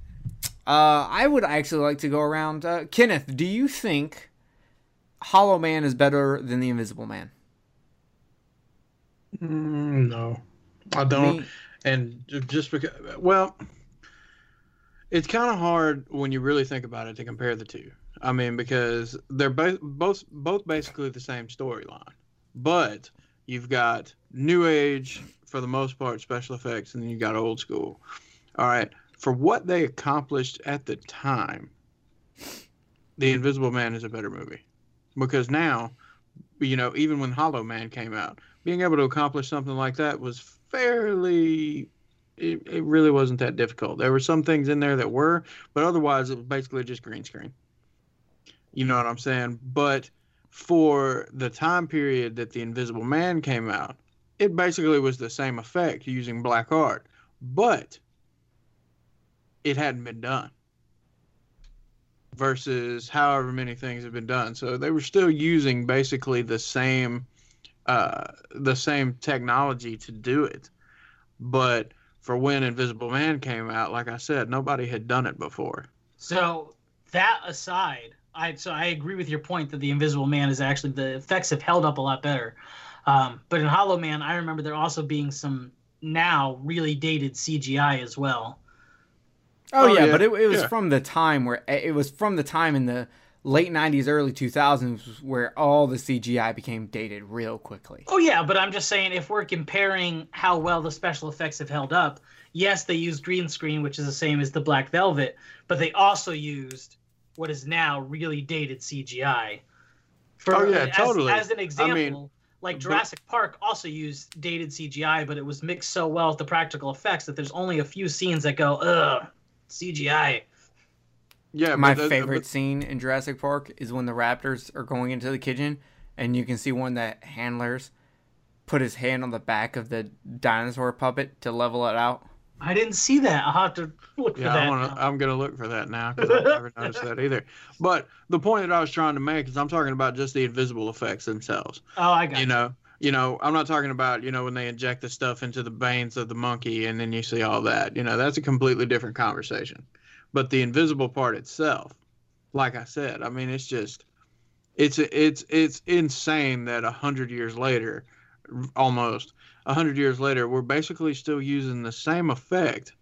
uh, I would actually like to go around. Uh, Kenneth, do you think Hollow Man is better than the Invisible Man? Mm, no, I don't. Me- and just because, well, it's kind of hard when you really think about it to compare the two. I mean, because they're both both both basically the same storyline, but you've got new age for the most part special effects, and then you got old school. All right, for what they accomplished at the time, The Invisible Man is a better movie because now, you know, even when Hollow Man came out, being able to accomplish something like that was fairly it, it really wasn't that difficult. There were some things in there that were but otherwise it was basically just green screen. You know what i'm saying? But for the time period that the invisible man came out it basically was the same effect using black art but it hadn't been done versus however many things have been done. So they were still using basically the same uh, the same technology to do it. But for when Invisible Man came out, like I said, nobody had done it before. So that aside, I so I agree with your point that the Invisible Man is actually the effects have held up a lot better. Um, but in Hollow Man, I remember there also being some now really dated CGI as well. Oh, Oh, yeah, yeah, but it, it was yeah. from the time where it was from the time in the late '90s, early 2000s where all the CGI became dated real quickly. Oh yeah, but I'm just saying if we're comparing how well the special effects have held up, yes, they used green screen, which is the same as the Black Velvet, but they also used what is now really dated CGI. For, Oh, yeah, as, totally. As an I example, mean, like but- Jurassic Park also used dated CGI, but it was mixed so well with the practical effects that there's only a few scenes that go, ugh, CGI. Yeah, My but the- favorite but- scene in Jurassic Park is when the raptors are going into the kitchen and you can see one that handlers put his hand on the back of the dinosaur puppet to level it out. I didn't see that. I'll have to look for yeah, that. I wanna, I'm gonna look for that now because I've never noticed that either. But the point that I was trying to make is I'm talking about just the invisible effects themselves. oh, I got you know you know i'm not talking about you know when they inject the stuff into the veins of the monkey and then you see all that you know that's a completely different conversation but the invisible part itself like i said i mean it's just it's it's it's insane that a hundred years later almost a hundred years later we're basically still using the same effect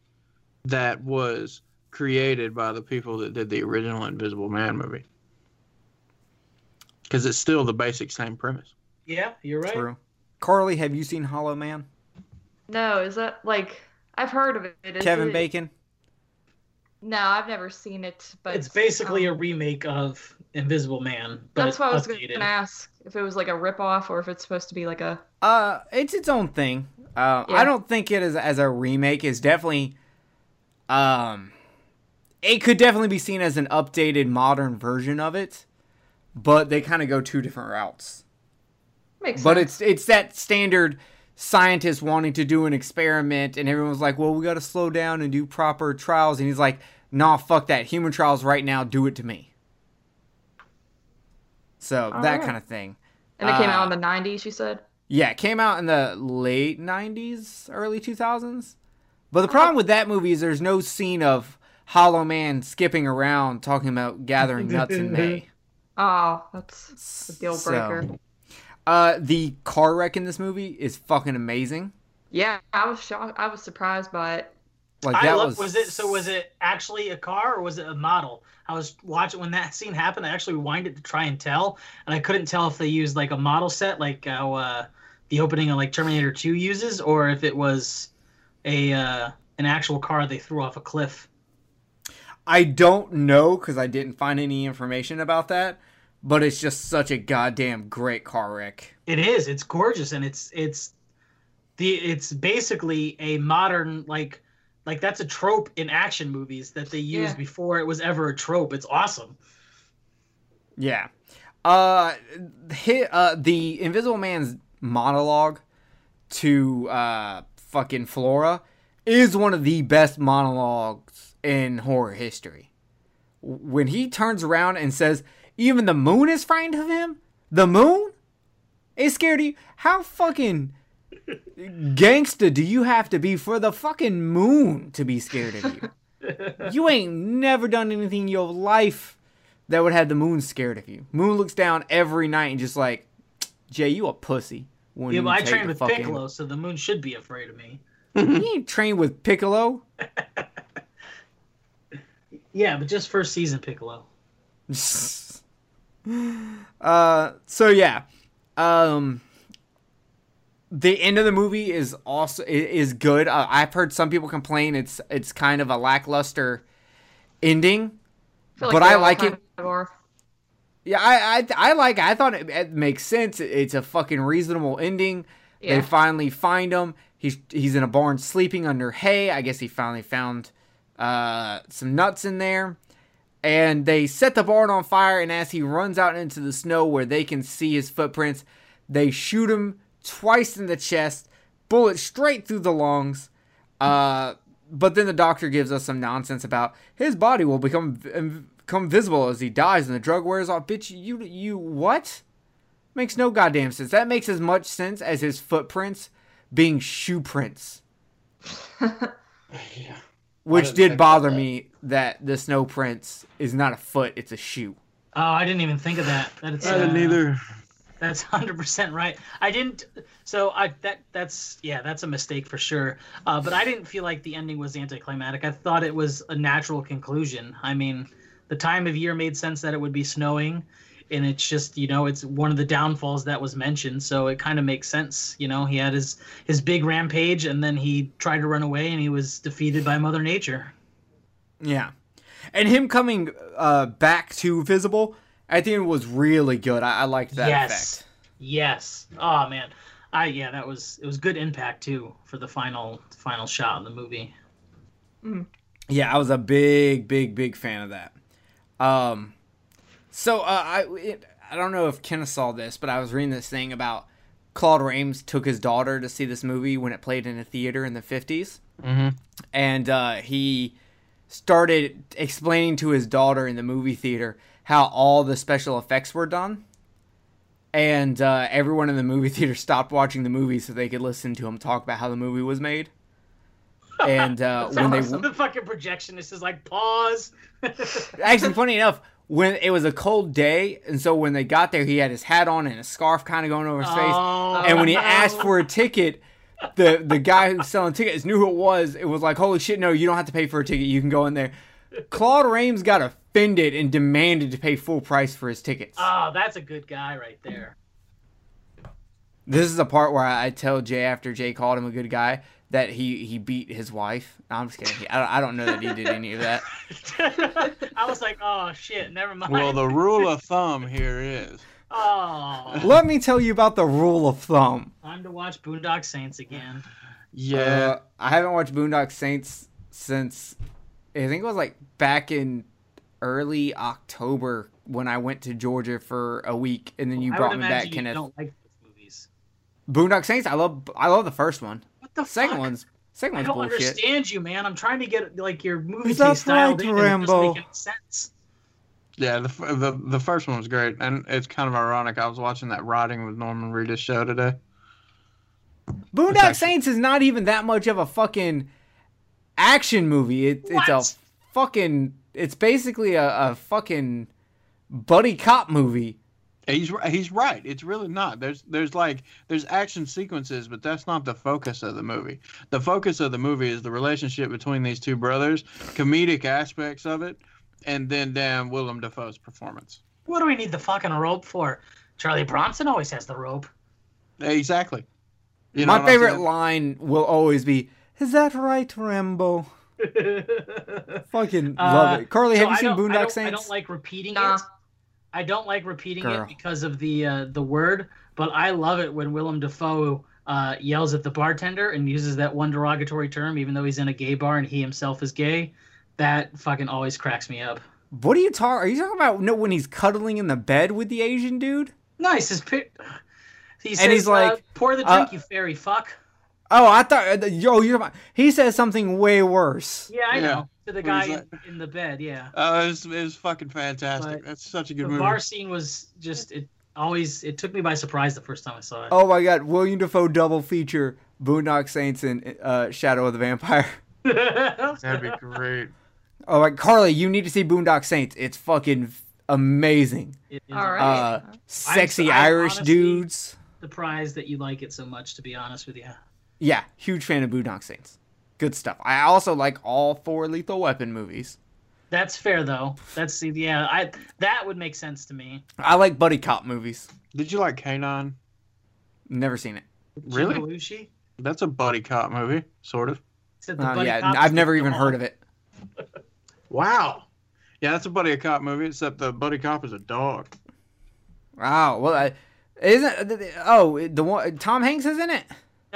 that was created by the people that did the original invisible man movie because it's still the basic same premise Yeah, you're right. True. Carly, have you seen Hollow Man? No, is that like I've heard of it. Is Kevin it- Bacon? No, I've never seen it, but It's basically a um, remake of Invisible Man. But That's why I was updated. gonna ask if it was like a ripoff or if it's supposed to be like a. Uh, it's its own thing. Uh, Yeah. I don't think it is as a remake. Is definitely, um, it could definitely be seen as an updated, modern version of it, but they kind of go two different routes. Makes sense. But sense. it's it's that standard scientist wanting to do an experiment, and everyone's like, "Well, we got to slow down and do proper trials," and he's like, "Nah, fuck that. Human trials right now. Do it to me." So that Alright. kind of thing. and it came out uh, in the '90s. You said. Yeah, it came out in the late 90s, early 2000s. But the problem with that movie is there's no scene of Hollow Man skipping around talking about gathering nuts in May. Oh, that's a deal breaker. So, uh, the car wreck in this movie is fucking amazing. Yeah, I was shocked. I was surprised by it. Like I that love, was, was it so was it actually a car or was it a model? I was watching when that scene happened. I actually rewinded to try and tell, and I couldn't tell if they used like a model set, like how uh, the opening of like Terminator 2 uses, or if it was a uh, an actual car they threw off a cliff. I don't know because I didn't find any information about that. But it's just such a goddamn great car wreck. It is. It's gorgeous, and it's it's the it's basically a modern like like that's a trope in action movies that they used Yeah. before it was ever a trope. It's awesome. Yeah. Uh, hit, uh, the Invisible Man's monologue to uh, fucking Flora is one of the best monologues in horror history. When he turns around and says, even the moon is frightened of him? The moon? Is scared of you? How fucking gangsta do you have to be for the fucking moon to be scared of you? you ain't never done anything in your life that would have the moon scared of you. Moon looks down every night and just like, Jay, you a pussy. when Yeah, you but I trained with fucking- Piccolo, so the moon should be afraid of me. You ain't trained with Piccolo. Yeah, but just first season Piccolo. uh, so yeah, um, the end of the movie is also is good. Uh, I've heard some people complain it's it's kind of a lackluster ending. feel But I like it. Yeah, I I, I like. it. I thought it, it makes sense. It's a fucking reasonable ending. They finally find him. He's he's in a barn sleeping under hay. I guess he finally found uh, some nuts in there. And they set the barn on fire. And as he runs out into the snow where they can see his footprints, they shoot him twice in the chest, bullet straight through the lungs. Uh, but then the doctor gives us some nonsense about his body will become become visible as he dies and the drug wears off. Bitch, you you what? Makes no goddamn sense. That makes as much sense as his footprints being shoe prints, Yeah. which didn't did think bother that. me that the snow prints is not a foot, it's a shoe. Oh, I didn't even think of that. That it's, I didn't uh, either. That's hundred percent right. I didn't. So I that that's yeah, that's a mistake for sure. Uh, but I didn't feel like the ending was anticlimactic. I thought it was a natural conclusion. I mean, the time of year made sense that it would be snowing, and it's just you know it's one of the downfalls that was mentioned. So it kind of makes sense. You know, he had his his big rampage, and then he tried to run away, and he was defeated by Mother Nature. Yeah. And him coming uh, back to visible at think it was really good. I, I liked that yes. effect. Yes. Oh man. I yeah, that was it was good impact too for the final final shot in the movie. Yeah, I was a big, big, big fan of that. Um, so uh, I it, I don't know if Kenneth saw this, but I was reading this thing about Claude Rains took his daughter to see this movie when it played in a theater in the fifties, Mm-hmm. and uh, he started explaining to his daughter in the movie theater how all the special effects were done. And uh, everyone in the movie theater stopped watching the movie so they could listen to him talk about how the movie was made. And uh, when they the fucking projectionist is like pause. actually funny enough when it was a cold day and so when they got there he had his hat on and a scarf kind of going over his face Oh, and when he asked for a ticket the the guy who's selling tickets knew who it was it was like holy shit no you don't have to pay for a ticket you can go in there claude rains got offended and demanded to pay full price for his tickets Oh, that's a good guy right there. this is the part where I, I tell jay after jay called him a good guy that he he beat his wife no, i'm just kidding I, don't- I don't know that he did any of that I was like, oh shit, never mind. Well, the rule of thumb here is oh, let me tell you about the rule of thumb time to watch Boondock Saints again. yeah. Uh, I haven't watched Boondock Saints since I think it was like back in early October when I went to Georgia for a week, and then you I brought would me back, you Kenneth. don't like those movies. Boondock Saints, I love, I love the first one. What the Second fuck? one's, second I one's don't bullshit. understand you, man. I'm trying to get like your movie Is that taste dialed right, in. and It Rambo? doesn't make any sense. Yeah, the, f- the the first one was great, and it's kind of ironic. I was watching that Riding with Norman Reedus show today. Boondock actually- Saints is not even that much of a fucking action movie. It, it's a fucking, it's basically a, a fucking buddy cop movie. He's he's right. It's really not. There's there's like there's action sequences, but that's not the focus of the movie. The focus of the movie is the relationship between these two brothers, comedic aspects of it, and then damn Willem Dafoe's performance. What do we need the fucking rope for? Charlie Bronson always has the rope. Exactly. You know My favorite line will always be, "Is that right, Rambo?" Fucking Uh, love it. Carly, So have you I seen don't- I Boondock don't, I don't like repeating Nah. it. I don't like repeating Girl. it because of the uh, the word, but I love it when Willem Dafoe uh, yells at the bartender and uses that one derogatory term, even though he's in a gay bar and he himself is gay. That fucking always cracks me up. What are you talking? Are you talking about no when he's cuddling in the bed with the Asian dude? Nice. His pic- he says, and he's like, uh, "Pour the uh, drink, you fairy fuck." Oh, I thought uh, yo, you're. He says something way worse. Yeah, I Yeah. know. To the guy in, in the bed. Yeah. Uh, it was, it was fucking fantastic. But That's such a The good movie. The bar scene was just it. Always, it took me by surprise the first time I saw it. Oh my God, William Dafoe double feature: Boondock Saints and uh, Shadow of the Vampire. That'd be great. Oh, like Carly, you need to see Boondock Saints. It's fucking amazing. It is All right. Uh, sexy I Irish honestly- dudes. surprised that you like it so much. To be honest with you. Yeah, huge fan of Boondock Saints. Good stuff. I also like all four Lethal Weapon movies. That's fair though. That's yeah. I that would make sense to me. I like buddy cop movies. Did you like K9? Never seen it. Really? Jim Belushi? That's a buddy cop movie, sort of. The Uh, buddy yeah, cop I've never even dog. heard of it. Wow. Yeah, that's a buddy cop movie, except the buddy cop is a dog. Wow. Well, I, isn't oh the one Tom Hanks is in it?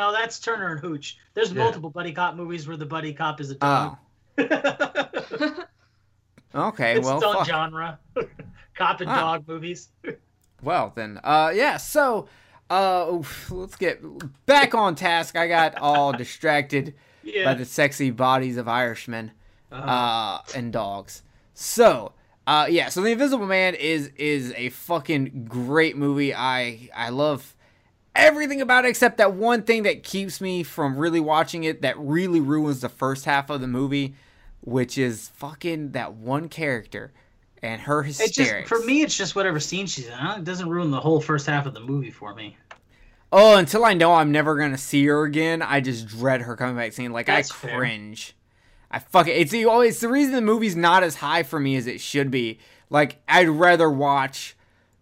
No, that's Turner and Hooch. There's Yeah. multiple buddy cop movies where the buddy cop is a Oh, dog. okay. it's well, its own fuck. genre. cop and Ah. dog movies. Well then, uh, yeah. So, uh, let's get back on task. I got all distracted by the sexy bodies of Irishmen Uh, uh, and dogs. So, uh, yeah. So the Invisible Man is is a fucking great movie. I I love everything about it except that one thing that keeps me from really watching it that really ruins the first half of the movie, which is fucking that one character and her it just for me, it's just whatever scene she's in. It doesn't ruin the whole first half of the movie for me. Oh, until I know I'm never gonna see her again, I just dread her coming back scene. Like That's I fair. cringe. I fuck it. It's it's the reason the movie's not as high for me as it should be. Like I'd rather watch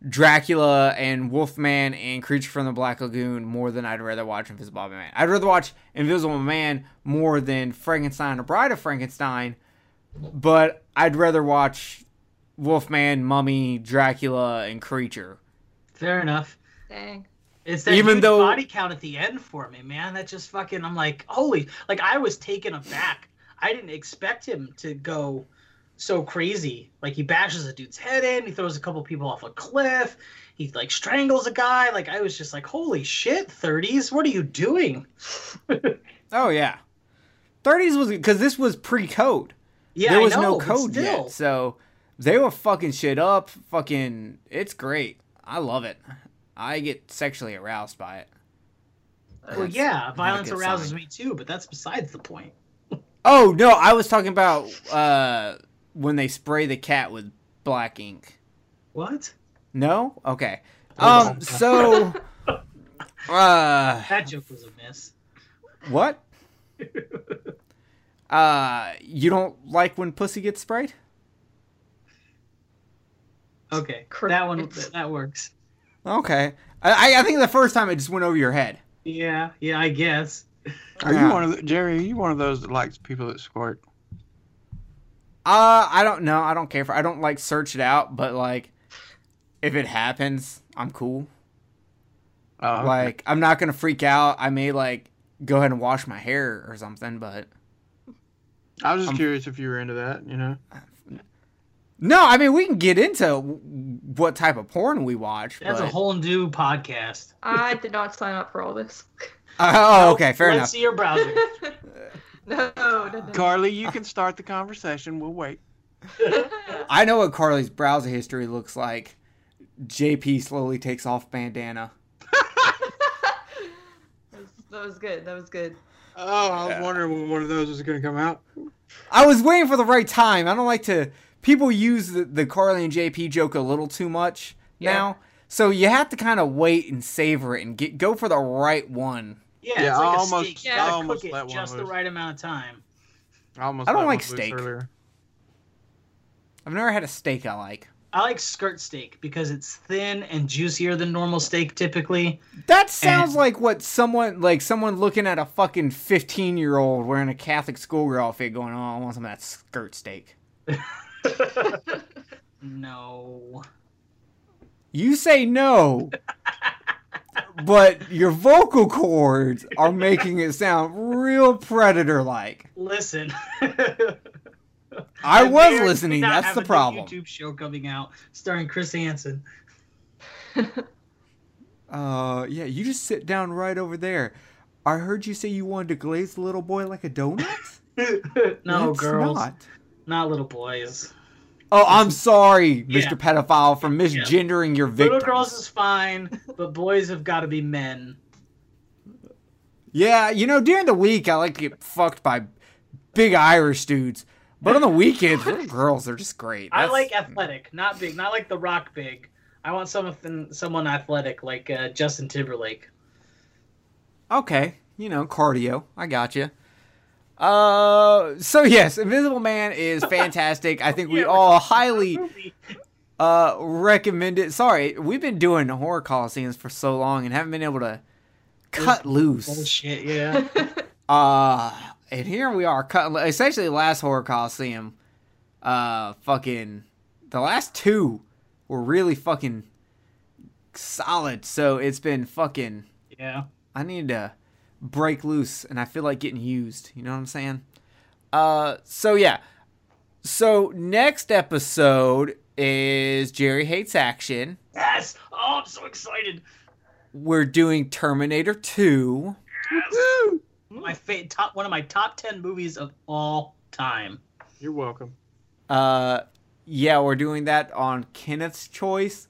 Dracula and Wolfman and Creature from the Black Lagoon more than I'd rather watch Invisible Man. I'd rather watch Invisible Man more than Frankenstein or Bride of Frankenstein, but I'd rather watch Wolfman, Mummy, Dracula, and Creature. Fair enough. Dang. It's that Even huge though- body count at the end for me, man. That just fucking. I'm like, holy! Like I was taken aback. I didn't expect him to go so crazy. Like he bashes a dude's head in. He throws a couple people off a cliff. He like strangles a guy. Like I was just like, holy shit! 30s, what are you doing? Oh yeah, 30s was because this was pre-code. Yeah, there was know, no code still. yet, so they were fucking shit up. Fucking, it's great. I love it. I get sexually aroused by it. Well, That's yeah, violence arouses sign. me too, but that's besides the point. Oh no, I was talking about uh when they spray the cat with black ink. What? No, okay. Oh. Um, so uh, That joke was a miss. what? Uh, you don't like when pussy gets sprayed? Okay, that one Crickets. that works. Okay. I I think the first time it just went over your head. Yeah, yeah, I guess. Are Yeah. you one of the, Jerry? Are you one of those that likes people that squirt? Uh, I don't know. I don't care for. I don't like search it out, but like, if it happens, I'm cool. Okay. Like, I'm not gonna freak out. I may like go ahead and wash my hair or something, but I was just I'm- curious if you were into that. You know, no. I mean, we can get into what type of porn we watch. That's but... a whole new podcast. I did not sign up for all this. oh, okay, fair Let's enough. see your browser. no, no, no. Carly, you can start the conversation. We'll wait. I know what Carly's browser history looks like. JP slowly takes off bandana. that, was, that was good. That was good. Oh, I was Yeah. wondering when one of those was going to come out. I was waiting for the right time. I don't like to. People use the, the Carly and JP joke a little too much Yeah. now, so you have to kind of wait and savor it and get go for the right one. Yeah, Yeah, it's like I a almost- steak. You I gotta almost cook it just the right amount of time. I almost I don't like steak. earlier. I've never had a steak I like. I like skirt steak because it's thin and juicier than normal steak typically. That sounds And- like what someone like someone looking at a fucking fifteen year old wearing a Catholic schoolgirl outfit going, "Oh, I want some of that skirt steak." No. You say no, but your vocal cords are making it sound real predator like. Listen. I was listening. That's have the a problem. YouTube show coming out starring Chris Hansen. Uh, yeah, you just sit down right over there. I heard you say you wanted to glaze the little boy like a donut. no, It's girls, not. not. little boys. Oh, I'm sorry, Yeah. Mr. Pedophile, for misgendering your victims. Little girls is fine, but boys have got to be men. Yeah, you know, during the week I like to get fucked by big Irish dudes, but on the weekends, little girls are just great. I like athletic, not big, not like the rock big. I want something, someone athletic like uh, Justin Timberlake. Okay, you know, cardio. I got you. Uh, so yes, Invisible Man is fantastic. I think we Yeah, all highly uh recommend it. Sorry, we've been doing horror coliseums for so long and haven't been able to cut loose. Bullshit, yeah. Uh, and here we are cutting. Essentially, the last horror coliseum. Uh, fucking the last two were really fucking solid. So it's been fucking. yeah. I need to break loose, and I feel like getting used. You know what I'm saying? Uh, so yeah. So next episode is Jerry hates action. Yes. Oh, I'm so excited. We're doing Terminator 2. Woo! My fa- top, one of my top ten movies of all time. You're welcome. Uh, yeah, we're doing that on Kenneth's choice.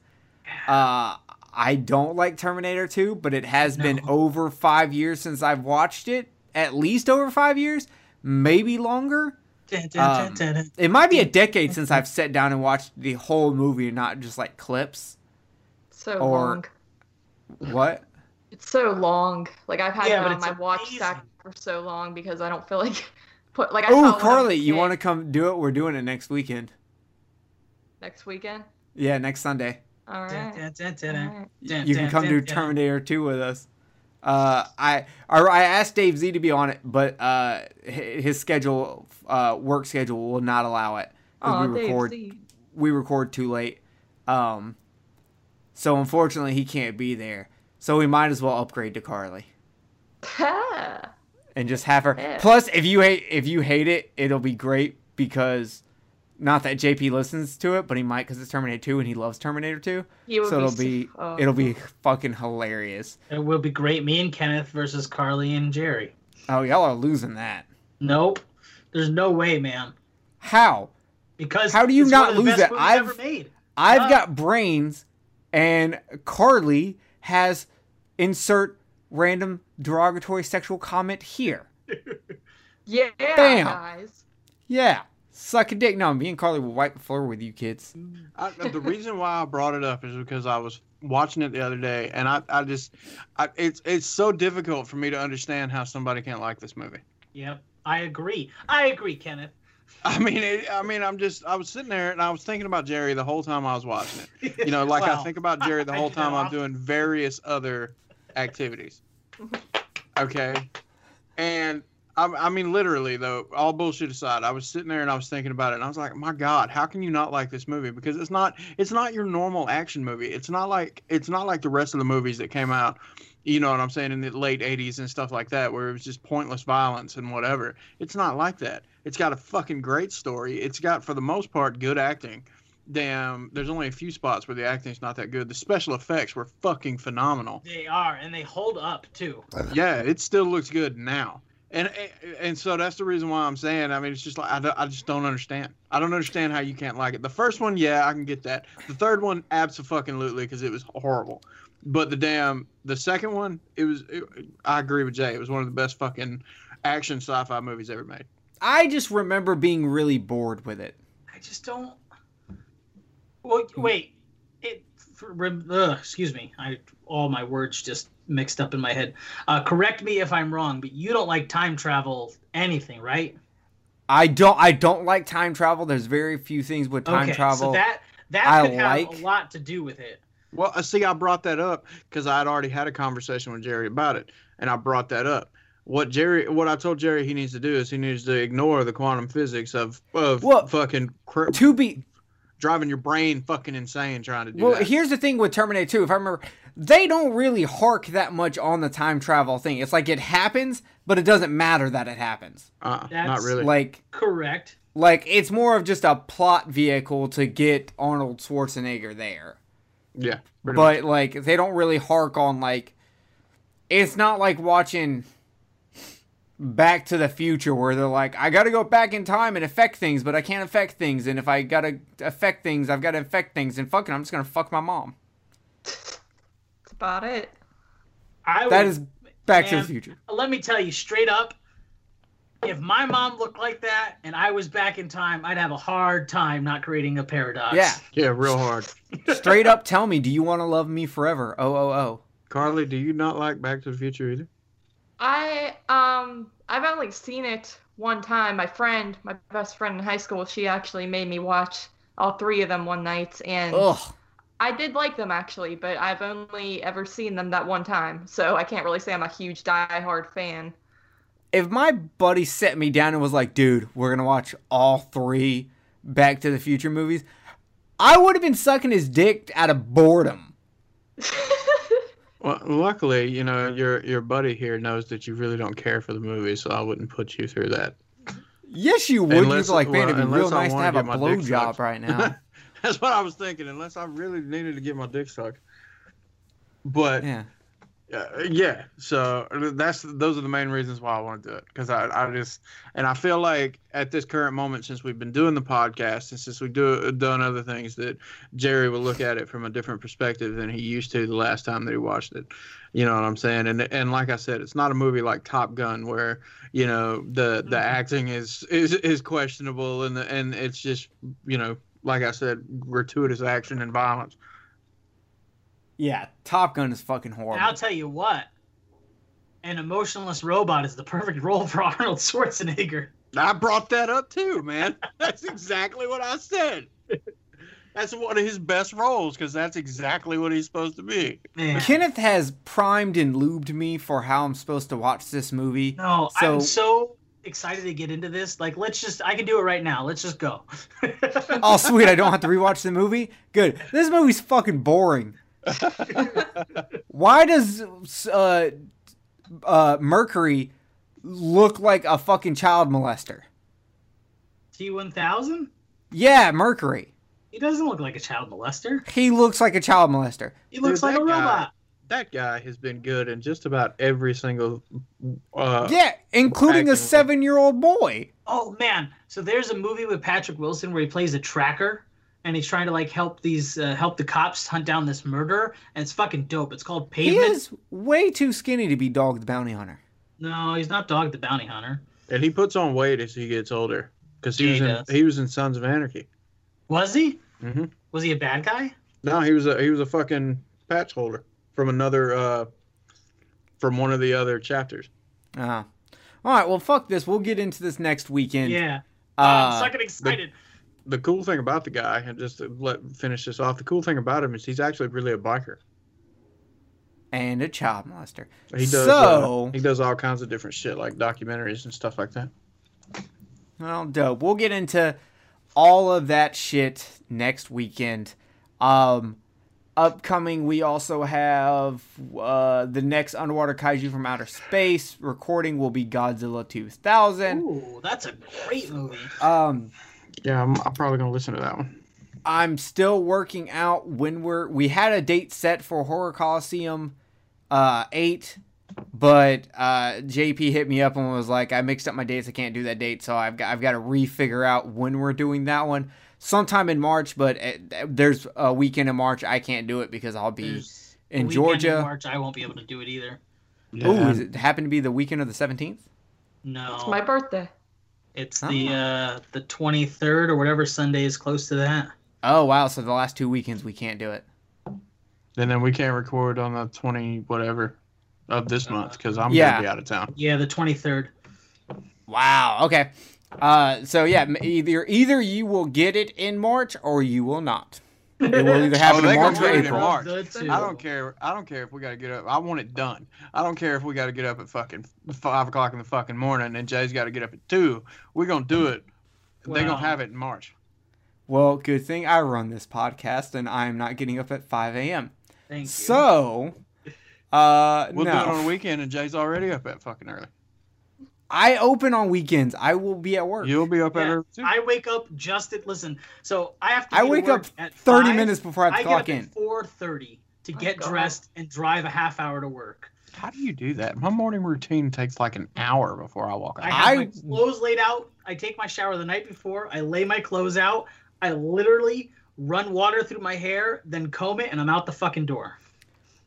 Uh, I don't like Terminator 2, but it has been over five years since I've watched it. At least over five years, maybe longer. Dun, dun, Um, dun, dun. It might be a decade since I've sat down and watched the whole movie, and not just like clips. so Or- long. What? It's so long. Like I've had Yeah, it on it's my watch stack for so long because I don't feel like put like I Oh, saw it when I was Carly, you want to come do it? We're doing it next weekend. next weekend? Yeah, next Sunday. All right. you can come dun, do. Terminator 2 with us. Uh, I I asked Dave Z to be on it, but uh, his schedule, uh, work schedule, will not allow it. Oh, we Dave record Z. we record too late. Um, so unfortunately, he can't be there. So we might as well upgrade to Carly and just have her. Yeah. Plus, if you hate if you hate it, it'll be great because not that JP listens to it, but he might because it's Terminator 2 and he loves Terminator 2. He would So it'll so- be oh. it'll be fucking hilarious. It will be great. Me and Kenneth versus Carly and Jerry. Oh, y'all are losing that. Nope. There's no way, man. How? Because How do you it's not one of the lose best it? I've- ever made. I've Ah. got brains, and Carly has insert random derogatory sexual comment here. Yeah, Bam. guys. Yeah, suck a dick. No, me and Carly will wipe the floor with you kids. I, uh, the reason why I brought it up is because I was watching it the other day, and I, I just, I, it's it's so difficult for me to understand how somebody can't like this movie. Yep. I agree. I agree, Kenneth. I mean, it, I mean, I'm just, I was sitting there and I was thinking about Jerry the whole time I was watching it. You know, like I think about Jerry the whole time I'm doing various other activities. Okay, and I, I mean, literally though, all bullshit aside, I was sitting there and I was thinking about it, and I was like, my God, how can you not like this movie? Because it's not, it's not your normal action movie. It's not like, it's not like the rest of the movies that came out. You know what I'm saying in the late '80s and stuff like that, where it was just pointless violence and whatever. It's not like that. It's got a fucking great story. It's got, for the most part, good acting damn there's only a few spots where the acting's not that good the special effects were fucking phenomenal They are, and they hold up too. yeah it still looks good now and and so that's the reason why i'm saying i mean it's just like I, I just don't understand i don't understand how you can't like it the first one yeah i can get that the third one absolutely because it was horrible but the damn the second one it was it, i agree with jay it was one of the best fucking action sci-fi movies ever made I just remember being really bored with it. I just don't. Well, wait. It. For, rem- ugh, excuse me. I all my words just mixed up in my head. Uh, correct me if I'm wrong, but you don't like time travel anything, right? I don't. I don't like time travel. There's very few things with time okay, travel. so that that I could have a lot to do with it. Well, uh, see, I brought that up because I had already had a conversation with Jerry about it, and I brought that up. What Jerry, what I told Jerry he needs to do is he needs to ignore the quantum physics of of Well, fucking cr- to be driving your brain fucking insane trying to do well, that. here's the thing with Terminator 2. If I remember, they don't really hark that much on the time travel thing. It's like it happens, but it doesn't matter that it happens. uh, not really. Like Correct. like it's more of just a plot vehicle to get Arnold Schwarzenegger there. yeah, pretty much. but like they don't really hark on like it's not like watching back to the future where they're like i gotta go back in time and affect things but i can't affect things and if i gotta affect things i've gotta affect things and fucking i'm just gonna fuck my mom That's about it. I that would- is back to the future Let me tell you straight up. If my mom looked like that and I was back in time, I'd have a hard time not creating a paradox. Yeah. Yeah, real hard. Straight up tell me, do you want to love me forever? Oh, oh, oh. Carly, do you not like Back to the Future either? I um I've only seen it one time. My friend, my best friend in high school, she actually made me watch all three of them one night, and Ugh. I did like them actually, but I've only ever seen them that one time, so I can't really say I'm a huge die-hard fan. If my buddy set me down and was like, dude, we're going to watch all three Back to the Future movies, I would have been sucking his dick out of boredom. Well, luckily, you know your your buddy here knows that you really don't care for the movie, so I wouldn't put you through that. Yes, you would. Unless- You'd be like, man, well, it'd be real nice to have a get my dick blowjob right now. That's what I was thinking. Unless I really needed to get my dick sucked. But yeah. Uh, yeah, so that's those are the main reasons why I want to do it because I, I just and I feel like at this current moment since we've been doing the podcast and since we've do, done other things that Jerry will look at it from a different perspective than he used to the last time that he watched it. You know what I'm saying? And and like I said, it's not a movie like Top Gun where you know the the acting is is is questionable and the, and it's just you know like I said gratuitous action and violence. Yeah, Top Gun is fucking horrible. And I'll tell you what, an emotionless robot is the perfect role for Arnold Schwarzenegger. I brought that up too, man. That's exactly what I said. That's one of his best roles because that's exactly what he's supposed to be. Man. Kenneth has primed and lubed me for how I'm supposed to watch this movie. No, So- I'm so excited to get into this. Like, let's just, I can do it right now. Let's just go. Oh, sweet, I don't have to rewatch the movie? Good. This movie's fucking boring. Why does uh, uh, Mercury look like a fucking child molester? T1000? Yeah, Mercury. He doesn't look like a child molester. He looks like a child molester. He looks Dude, like a guy- robot. That guy has been good in just about every single. Uh, Yeah, including a seven year old boy. Oh man! So there's a movie with Patrick Wilson where he plays a tracker, and he's trying to like help these uh, help the cops hunt down this murderer, and it's fucking dope. It's called Pavement. He is way too skinny to be Dog the Bounty Hunter. No, he's not Dog the Bounty Hunter. and he puts on weight as he gets older because he Yeah, was he in does. he was in Sons of Anarchy. Was he? Mm-hmm. Was he a bad guy? No, he was a he was a fucking patch holder from another uh from one of the other chapters. Uh huh. all right, well, fuck this. We'll get into this next weekend. yeah. Uh, I'm fucking excited. The cool thing about the guy, and just to let finish this off, the cool thing about him is he's actually really a biker. and a child molester. He does. So, uh, he does all kinds of different shit, like documentaries and stuff like that. well, dope. We'll get into all of that shit next weekend. Um, upcoming, we also have uh, the next underwater kaiju from outer space. Recording will be Godzilla 2000. Ooh, that's a great movie. Um, Yeah, I'm, I'm probably gonna listen to that one. I'm still working out when we're. We had a date set for Horror Coliseum uh, 8, but uh, JP hit me up and was like, I mixed up my dates. I can't do that date. So I've got, I've got to refigure out when we're doing that one. Sometime in March, but uh, there's a weekend in March I can't do it because I'll be There's a in weekend Georgia. March, I won't be able to do it either. Ooh, does it happen to be the weekend of the 17th? No, It's my birthday. it's Oh. the uh, the 23rd or whatever Sunday is close to that. Oh, wow. So the last two weekends we can't do it. And then we can't record on the twenty whatever of this month because I'm Yeah. gonna be out of town. Yeah, the 23rd. Wow. Okay. Uh, so yeah, either either you will get it in March or you will not. It will either happen Oh, in March or do it in April. March. I don't care. I don't care if we got to get up. I want it done. I don't care if we got to get up at fucking five o'clock in the fucking morning and Jay's got to get up at two. We're gonna do it. They're gonna have it in March. Well, good thing I run this podcast and I am not getting up at 5 a.m. Thank you. So, uh, We'll no. do it on a weekend and Jay's already up at fucking early. I open on weekends. I will be at work. You'll be up at Yeah, too. I wake up just at listen. So I have to. I be to wake up at 30 minutes before I have I to get clock up in. 4:30 to My get God. dressed and drive a half hour to work. How do you do that? My morning routine takes like an hour before I walk I out. have I- my clothes laid out. I take my shower the night before. I lay my clothes out. I literally run water through my hair, then comb it, and I'm out the fucking door.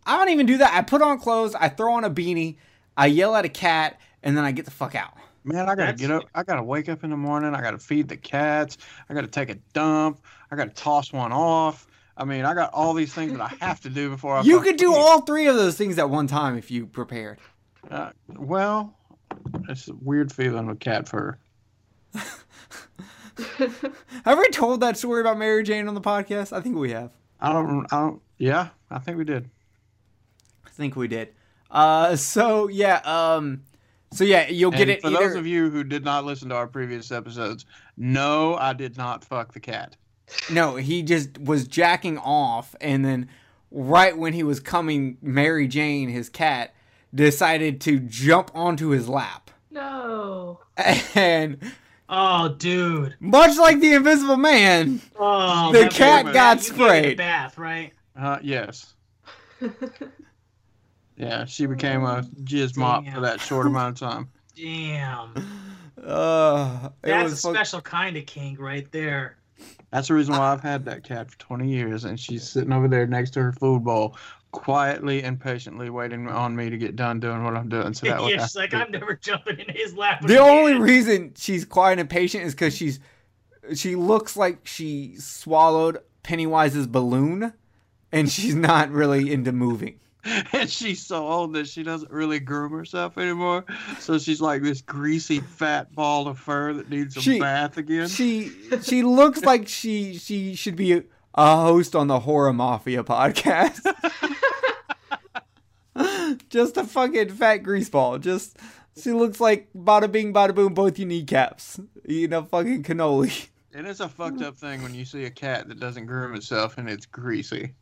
I don't even do that. I put on clothes, I throw on a beanie, I yell at a cat, and then I get the fuck out. Man, I gotta That's- get up. I gotta wake up in the morning. I gotta feed the cats. I gotta take a dump. I gotta toss one off. I mean, I got all these things that I have to do before I. You could do all three of those things at one time if you prepared. Uh, well, it's a weird feeling with cat fur. Have we told that story about Mary Jane on the podcast? I think we have. I don't. I don't. Yeah, I think we did. I think we did. Uh, so yeah, um, so yeah, you'll get And it for either. those of you who did not listen to our previous episodes, no, I did not fuck the cat. No, he just was jacking off, and then right when he was coming, Mary Jane, his cat, decided to jump onto his lap, no. and Oh, dude. much like the Invisible Man, Oh, The cat was- got you sprayed. a bath, right? Uh, yes. Yeah, she became a jizz mop for that short amount of time. Damn. uh, That's a was fuck- special kind of kink right there. That's the reason why I've had that cat for 20 years, and she's sitting over there next to her food bowl, quietly and patiently waiting on me to get done doing what I'm doing. So that way yeah, I she's like, I'm never jumping in his lap. The again." only reason she's quiet and patient is because she's she looks like she swallowed Pennywise's balloon, and she's not really into moving. and she's so old that she doesn't really groom herself anymore. So she's like this greasy fat ball of fur that needs a She- bath again. She she looks like she she should be a, a host on the Horror Mafia podcast. Just a fucking fat greaseball. Just she looks like bada bing bada boom both your kneecaps eating a fucking cannoli. And it's a fucked up thing when you see a cat that doesn't groom itself and it's greasy.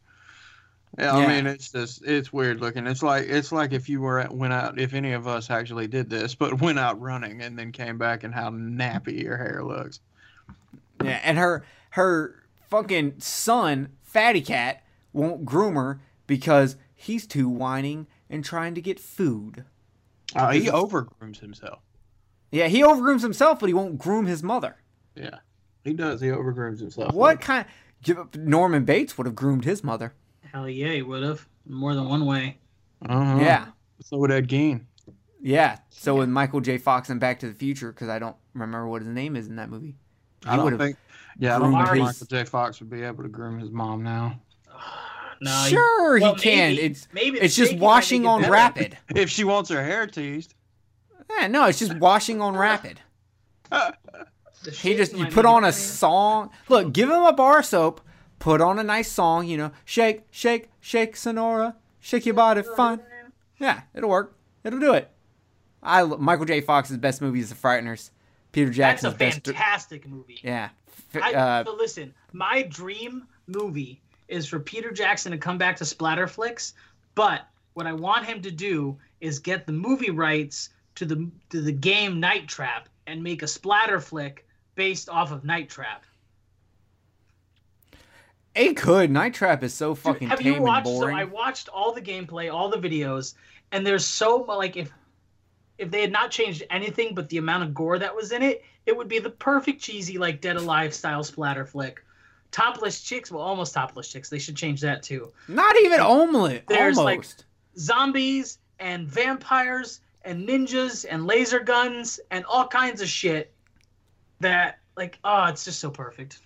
Yeah, I Yeah. mean it's just it's weird looking. It's like it's like if you were at, went out if any of us actually did this, but went out running and then came back and how nappy your hair looks. Yeah, and her her fucking son, Fatty Cat, won't groom her because he's too whining and trying to get food. Uh, he overgrooms himself. Yeah, he overgrooms himself, but he won't groom his mother. Yeah, he does. He overgrooms himself. What kind? Norman Bates would have groomed his mother. Hell yeah, he would have. More than one way. Uh-huh. Yeah, So would Ed Gein. yeah. So with Michael J. Fox in Back to the Future, because I don't remember what his name is in that movie. I don't would've think. Yeah, I don't think his- Michael J. Fox would be able to groom his mom now. No, he- sure, well, he can. maybe- it's maybe it's the just washing on better. rapid. If she wants her hair teased. Yeah, no, it's just washing on rapid. He just you put on a song. Look, give him a bar soap. Put on a nice song. You know, shake, shake, shake, Sonora, shake your body, fun. Yeah, it'll work. It'll do it. I Michael J. Fox's best movie is The Frighteners. Peter Jackson's That's a best. fantastic movie. Yeah. I, uh, so listen, my dream movie is for Peter Jackson to come back to splatter flicks, but what I want him to do is get the movie rights to the to the game Night Trap and make a splatter flick based off of Night Trap. It could. Night Trap is so fucking Dude, have tame you watched? and So. I watched all the gameplay, all the videos, and there's so like if if they had not changed anything but the amount of gore that was in it, it would be the perfect cheesy like Dead Alive style splatter flick. Topless chicks, well, almost topless chicks. They should change that too. Not even omelet. There's, like. Zombies and vampires and ninjas and laser guns and all kinds of shit. That like, oh, it's just so perfect.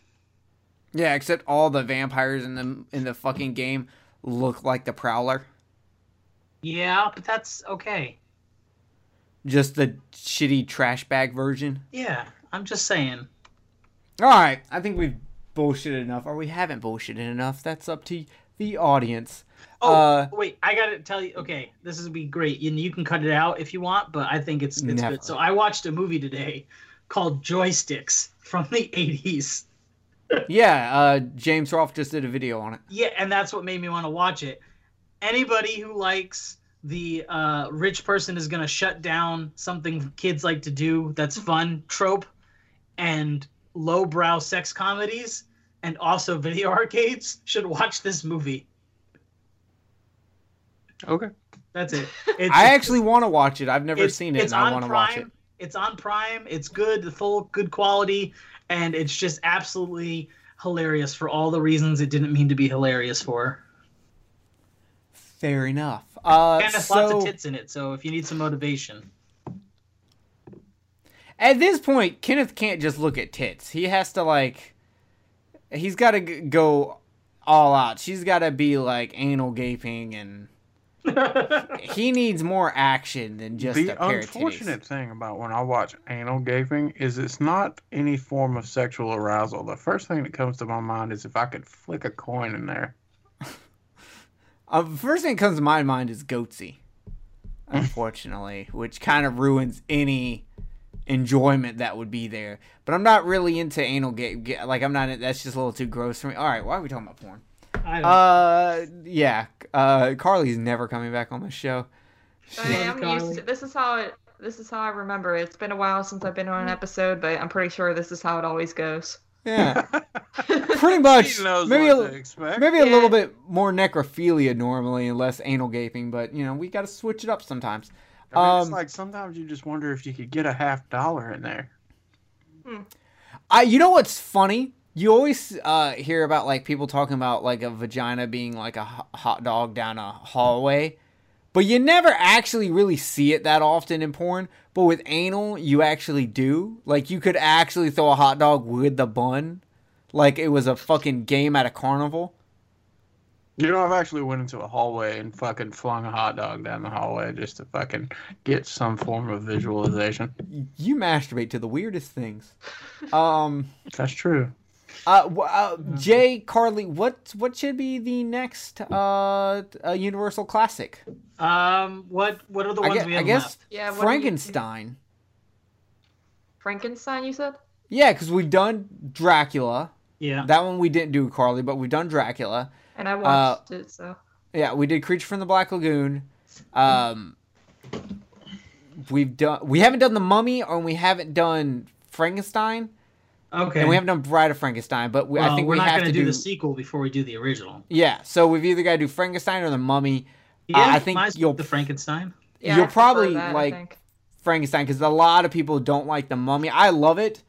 Yeah, except all the vampires in the in the fucking game look like the Prowler. Yeah, but that's okay. Just the shitty trash bag version. Yeah, I'm just saying. All right, I think we've bullshitted enough, or we haven't bullshitted enough. That's up to the audience. Oh, Uh, wait, I gotta tell you. Okay, this is be great, and you can cut it out if you want, but I think it's it's Never. good. So I watched a movie today called Joysticks from the '80s. Yeah, uh, James Rolfe just did a video on it. Yeah, and that's what made me want to watch it. Anybody who likes the uh, rich person is gonna shut down something kids like to do that's fun trope, and lowbrow sex comedies, and also video arcades should watch this movie. Okay. That's it. It's, I actually want to watch it. I've never it's- seen it, it's and I on want to watch it. Prime. It's on Prime. It's good, the full good quality, and it's just absolutely hilarious for all the reasons it didn't mean to be hilarious for. Fair enough. Uh, and there's so, lots of tits in it, so if you need some motivation. At this point, Kenneth can't just look at tits. He has to like. He's got to g- go all out. She's got to be like anal gaping, and he needs more action than just the a pair of unfortunate thing about when I watch anal gaping is it's not any form of sexual arousal. The first thing that comes to my mind is if I could flick a coin in there. Uh, the first thing that comes to my mind is goatse, unfortunately, which kind of ruins any enjoyment that would be there. But I'm not really into anal gape. Like I'm not. That's just a little too gross for me. All right, why are we talking about porn? I don't Uh, yeah. Uh, Carly's never coming back on the show. I am Carly. used to, this is how it this is how I remember it. It's been a while since I've been on an episode, but I'm pretty sure this is how it always goes. Yeah, pretty much. She knows Maybe a, what to expect. maybe a little bit more necrophilia normally and less anal gaping, but you know we got to switch it up sometimes. I mean, it's um, like sometimes you just wonder if you could get a half dollar in there. I, you know what's funny? You always uh, hear about like people talking about like a vagina being like a hot dog down a hallway, but you never actually really see it that often in porn. But with anal, you actually do. Like you could actually throw a hot dog with the bun, like it was a fucking game at a carnival. You know, I've actually went into a hallway and fucking flung a hot dog down the hallway just to fucking get some form of visualization. You masturbate to the weirdest things. Um. That's true. Uh, uh, Jay Carly, what what should be the next uh, uh Universal Classic? Um, what what are the I ones guess, we I guess left? Yeah, what you- Frankenstein. Frankenstein, you said? Yeah, because we've done Dracula. Yeah. That one we didn't do Carly, but we've done Dracula. And I watched it, so Yeah, we did Creature from the Black Lagoon. Um, we've done. We haven't done the Mummy, or we haven't done Frankenstein, Okay. and we haven't done Bride of Frankenstein. But we, well, I think we're we not have gonna to do, do. the sequel before we do the original. yeah, so we've either got to do Frankenstein or the Mummy. Yeah, I think might you'll- the Frankenstein. yeah, You'll probably, that, like- Frankenstein because a lot of people don't like the Mummy. I love it,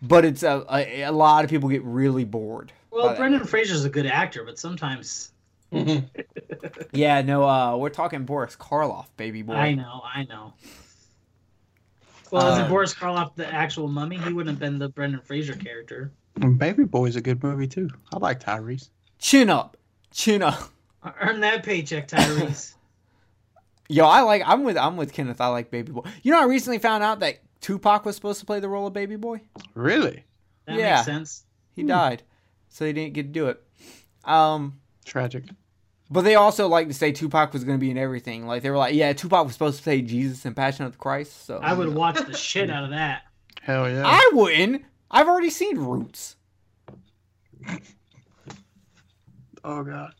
but it's a a, a lot of people get really bored. Well, by that. Brendan Fraser's a good actor, but sometimes Yeah, no, uh, we're talking Boris Karloff, baby boy. I know, I know. Well, isn't Uh, Boris Karloff the actual mummy? He wouldn't have been the Brendan Fraser character. Baby Boy's is a good movie too. I like Tyrese. Chin up, chin up. Earn that paycheck, Tyrese. Yo, I like. I'm with. I'm with Kenneth. I like Baby Boy. You know, I recently found out that Tupac was supposed to play the role of Baby Boy. Really That Yeah. makes sense. He died, so he didn't get to do it. Um, tragic. But they also like to say Tupac was going to be in everything. Like they were like, yeah, Tupac was supposed to play Jesus in Passion of the Christ. So I would watch the shit out of that. Hell yeah. I wouldn't. I've already seen Roots. oh god.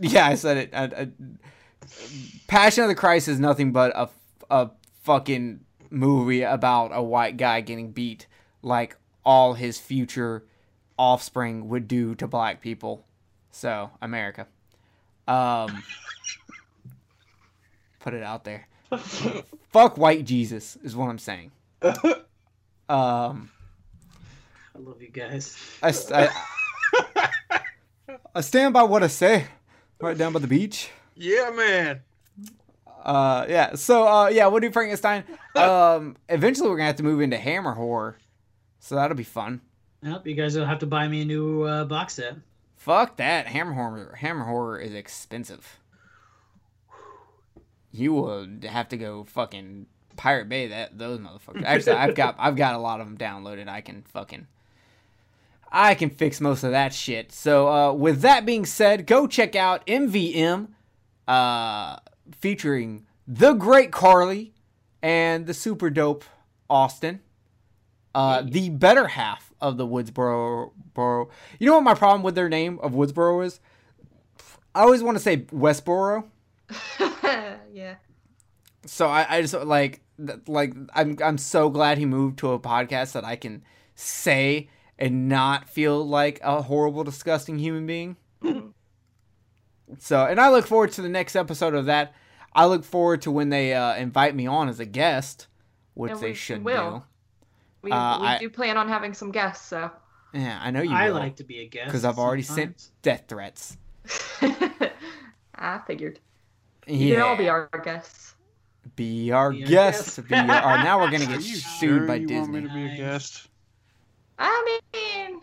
Yeah, I said it. I, I, Passion of the Christ is nothing but a, a fucking movie about a white guy getting beat like all his future offspring would do to black people. So, America. Um, put it out there. Fuck white Jesus is what I'm saying. Um, I love you guys. I, I, I stand by what I say. Right down by the beach. Yeah, man. Uh, yeah. So, uh, yeah, we'll do Frankenstein. Um, eventually we're gonna have to move into Hammer horror, so that'll be fun. Yep, you guys will have to buy me a new uh, box set. Fuck that. Hammer horror. Hammer horror is expensive. You will have to go fucking Pirate Bay. That those motherfuckers. Actually, I've got I've got a lot of them downloaded. I can fucking. I can fix most of that shit. So, uh, with that being said, go check out MVM, uh, featuring the great Carly and the super dope Austin, uh, the better half of the Woodsboro. Boro. You know what my problem with their name of Woodsboro is? I always want to say Westboro. yeah. So I, I just like like I'm I'm so glad he moved to a podcast that I can say and not feel like a horrible, disgusting human being. so, and I look forward to the next episode of that. I look forward to when they uh, invite me on as a guest, which they should will. do. We, Uh, we I- do plan on having some guests, so. Yeah, I know you. I will, like to be a guest because I've already sent death threats. I figured. You Yeah, can all be our guests. Be our Be our guest. guest. Be our, now we're gonna get you sued sure by you want me Disney. to be a guest? I mean,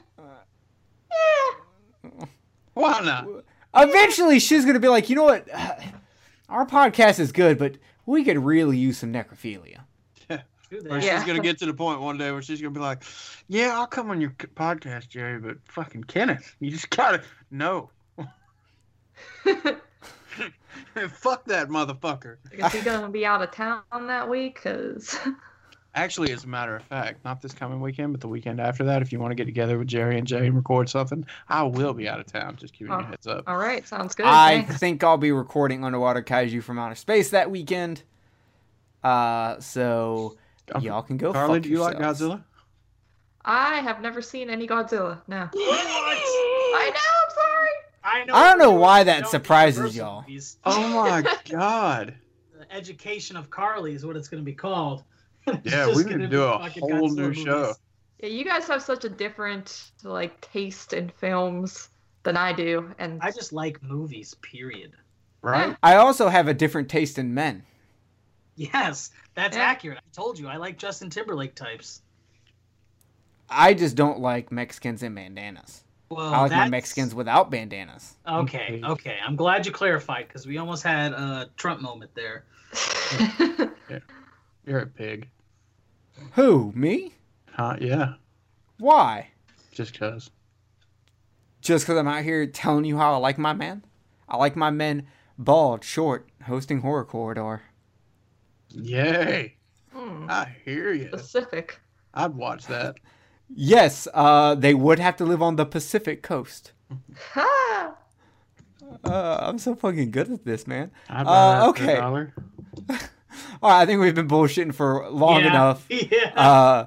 yeah. Why not? Eventually, she's gonna be like, you know what? Our podcast is good, but we could really use some necrophilia. Do that. Or Yeah. she's gonna get to the point one day where she's gonna be like, "Yeah, I'll come on your podcast, Jerry, but fucking Kenneth, you just gotta no." Fuck that motherfucker. Is he gonna be out of town that week? Cause Actually, as a matter of fact, not this coming weekend, but the weekend after that, if you want to get together with Jerry and Jay and record something, I will be out of town. Just giving you Oh. a heads up. all right, sounds good. I thanks. think I'll be recording Underwater Kaiju from Outer Space that weekend. Uh, so y'all can go. Carly, fuck do you like. Godzilla? I have never seen any Godzilla. No. What? I know. I'm sorry. I know. I don't know why that surprises y'all. movies. Oh my god! The education of Carly is what it's going to be called. Yeah, we need gonna do a whole Godzilla new movies. show. Yeah, you guys have such a different like taste in films than I do, and I just like movies. Period. Right? I also have a different taste in men. Yes, that's Yeah. accurate. I told you I like Justin Timberlake types. I just don't like Mexicans in bandanas. Well, I like my Mexicans without bandanas. Okay, okay. I'm glad you clarified because we almost had a Trump moment there. You're a pig. Who? Me? Huh? Yeah. Why? Just cause. Just because I'm out here telling you how I like my men? I like my men bald, short, hosting horror corridor. Yay! Hmm, I hear you. specific. I'd watch that. Yes, uh, they would have to live on the Pacific coast. Ha! Uh, I'm so fucking good at this, man. I'd Uh, buy that for a okay. All right, I think we've been bullshitting for long Yeah, enough. Yeah. Uh,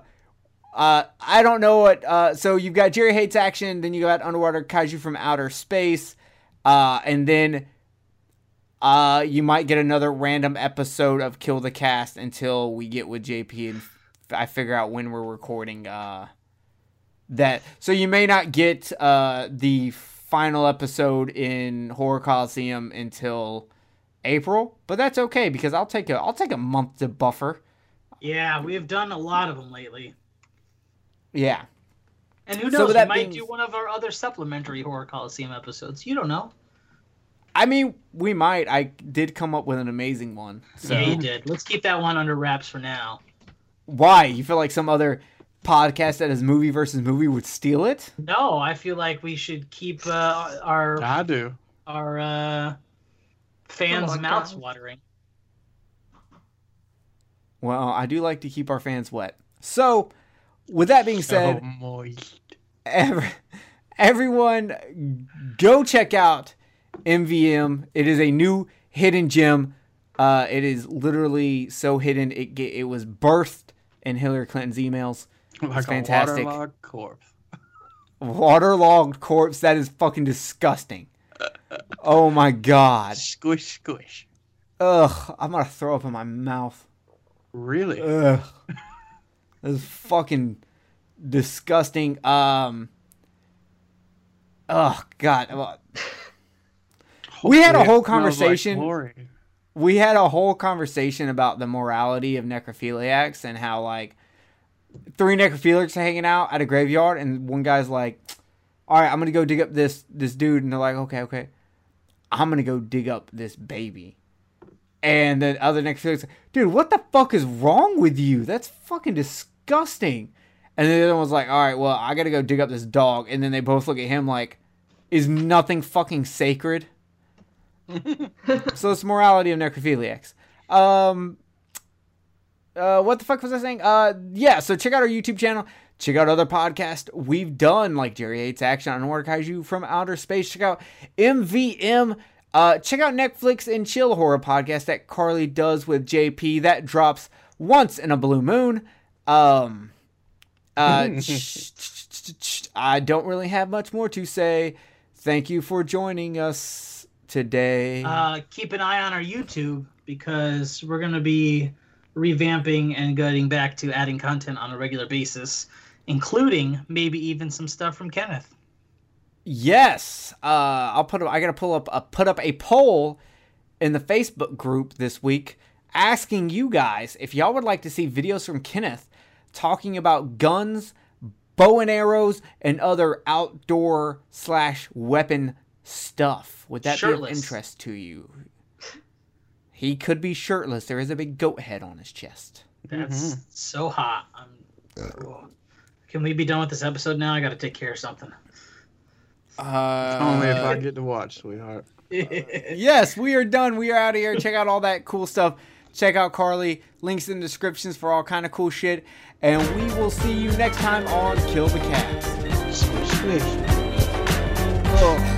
uh, I don't know what. Uh, so you've got Jerry hates action, then you got underwater kaiju from outer space, uh, and then uh, you might get another random episode of Kill the Cast until we get with JP and f- I figure out when we're recording. Uh, that so you may not get uh the final episode in Horror Coliseum until April, but that's okay because I'll take a I'll take a month to buffer. yeah, we've done a lot of them lately. Yeah. And who knows? with we might being- do one of our other supplementary Horror Coliseum episodes. You don't know. I mean, we might. I did come up with an amazing one. So Yeah, you did. Let's keep that one under wraps for now. why? You feel like some other podcast that is movie versus movie would steal it? No, I feel like we should keep uh, our I do. our uh, fans' Oh mouths God. watering. Well, I do like to keep our fans wet. So, with that being said, so moist. every, everyone go check out MVM. It is a new hidden gem. Uh, it is literally so hidden. It ge- it was birthed in Hillary Clinton's emails. Like fantastic. waterlogged corpse. Waterlogged corpse. That is fucking disgusting. Oh my god. Squish, squish. Ugh. I'm gonna throw up in my mouth. Really? Ugh. This is fucking disgusting. Um. Oh God. Well, We had a whole smells like conversation. We had a whole conversation about the morality of necrophiliacs and how like three necrophiliacs are hanging out at a graveyard, and one guy's like, "All right, I'm gonna go dig up this this dude," and they're like, "Okay, okay, I'm gonna go dig up this baby." And then other necrophiliacs, like, dude, what the fuck is wrong with you? That's fucking disgusting. And then the other one's like, all right, well, I gotta go dig up this dog. And then they both look at him like, is nothing fucking sacred? so it's morality of necrophiliacs. Um, uh, what the fuck was I saying? Uh, yeah. So check out our YouTube channel. Check out other podcasts we've done, like Jerry Hates Action on Order Kaiju from Outer Space. Check out MVM. Uh, check out Netflix and Chill Horror podcast that Carly does with JP. That drops once in a blue moon. Um, uh, I don't really have much more to say. Thank you for joining us today. Uh, keep an eye on our YouTube because we're going to be revamping and getting back to adding content on a regular basis, including maybe even some stuff from Kenneth. Yes, uh, I'll put. I gotta pull up. Uh, put up a poll in the Facebook group this week. asking you guys if y'all would like to see videos from Kenneth talking about guns, bow and arrows, and other outdoor slash weapon stuff. Would that be of interest to you? He could be shirtless. There is a big goat head on his chest. That's so hot. I'm, can we be done with this episode now? I got to take care of something. Uh, Only if I get to watch, sweetheart. yes, we are done. We are out of here. Check out all that cool stuff. Check out Carly. Links in the descriptions for all kind of cool shit. And we will see you next time on Kill the Cast. Squish, squish. Oh.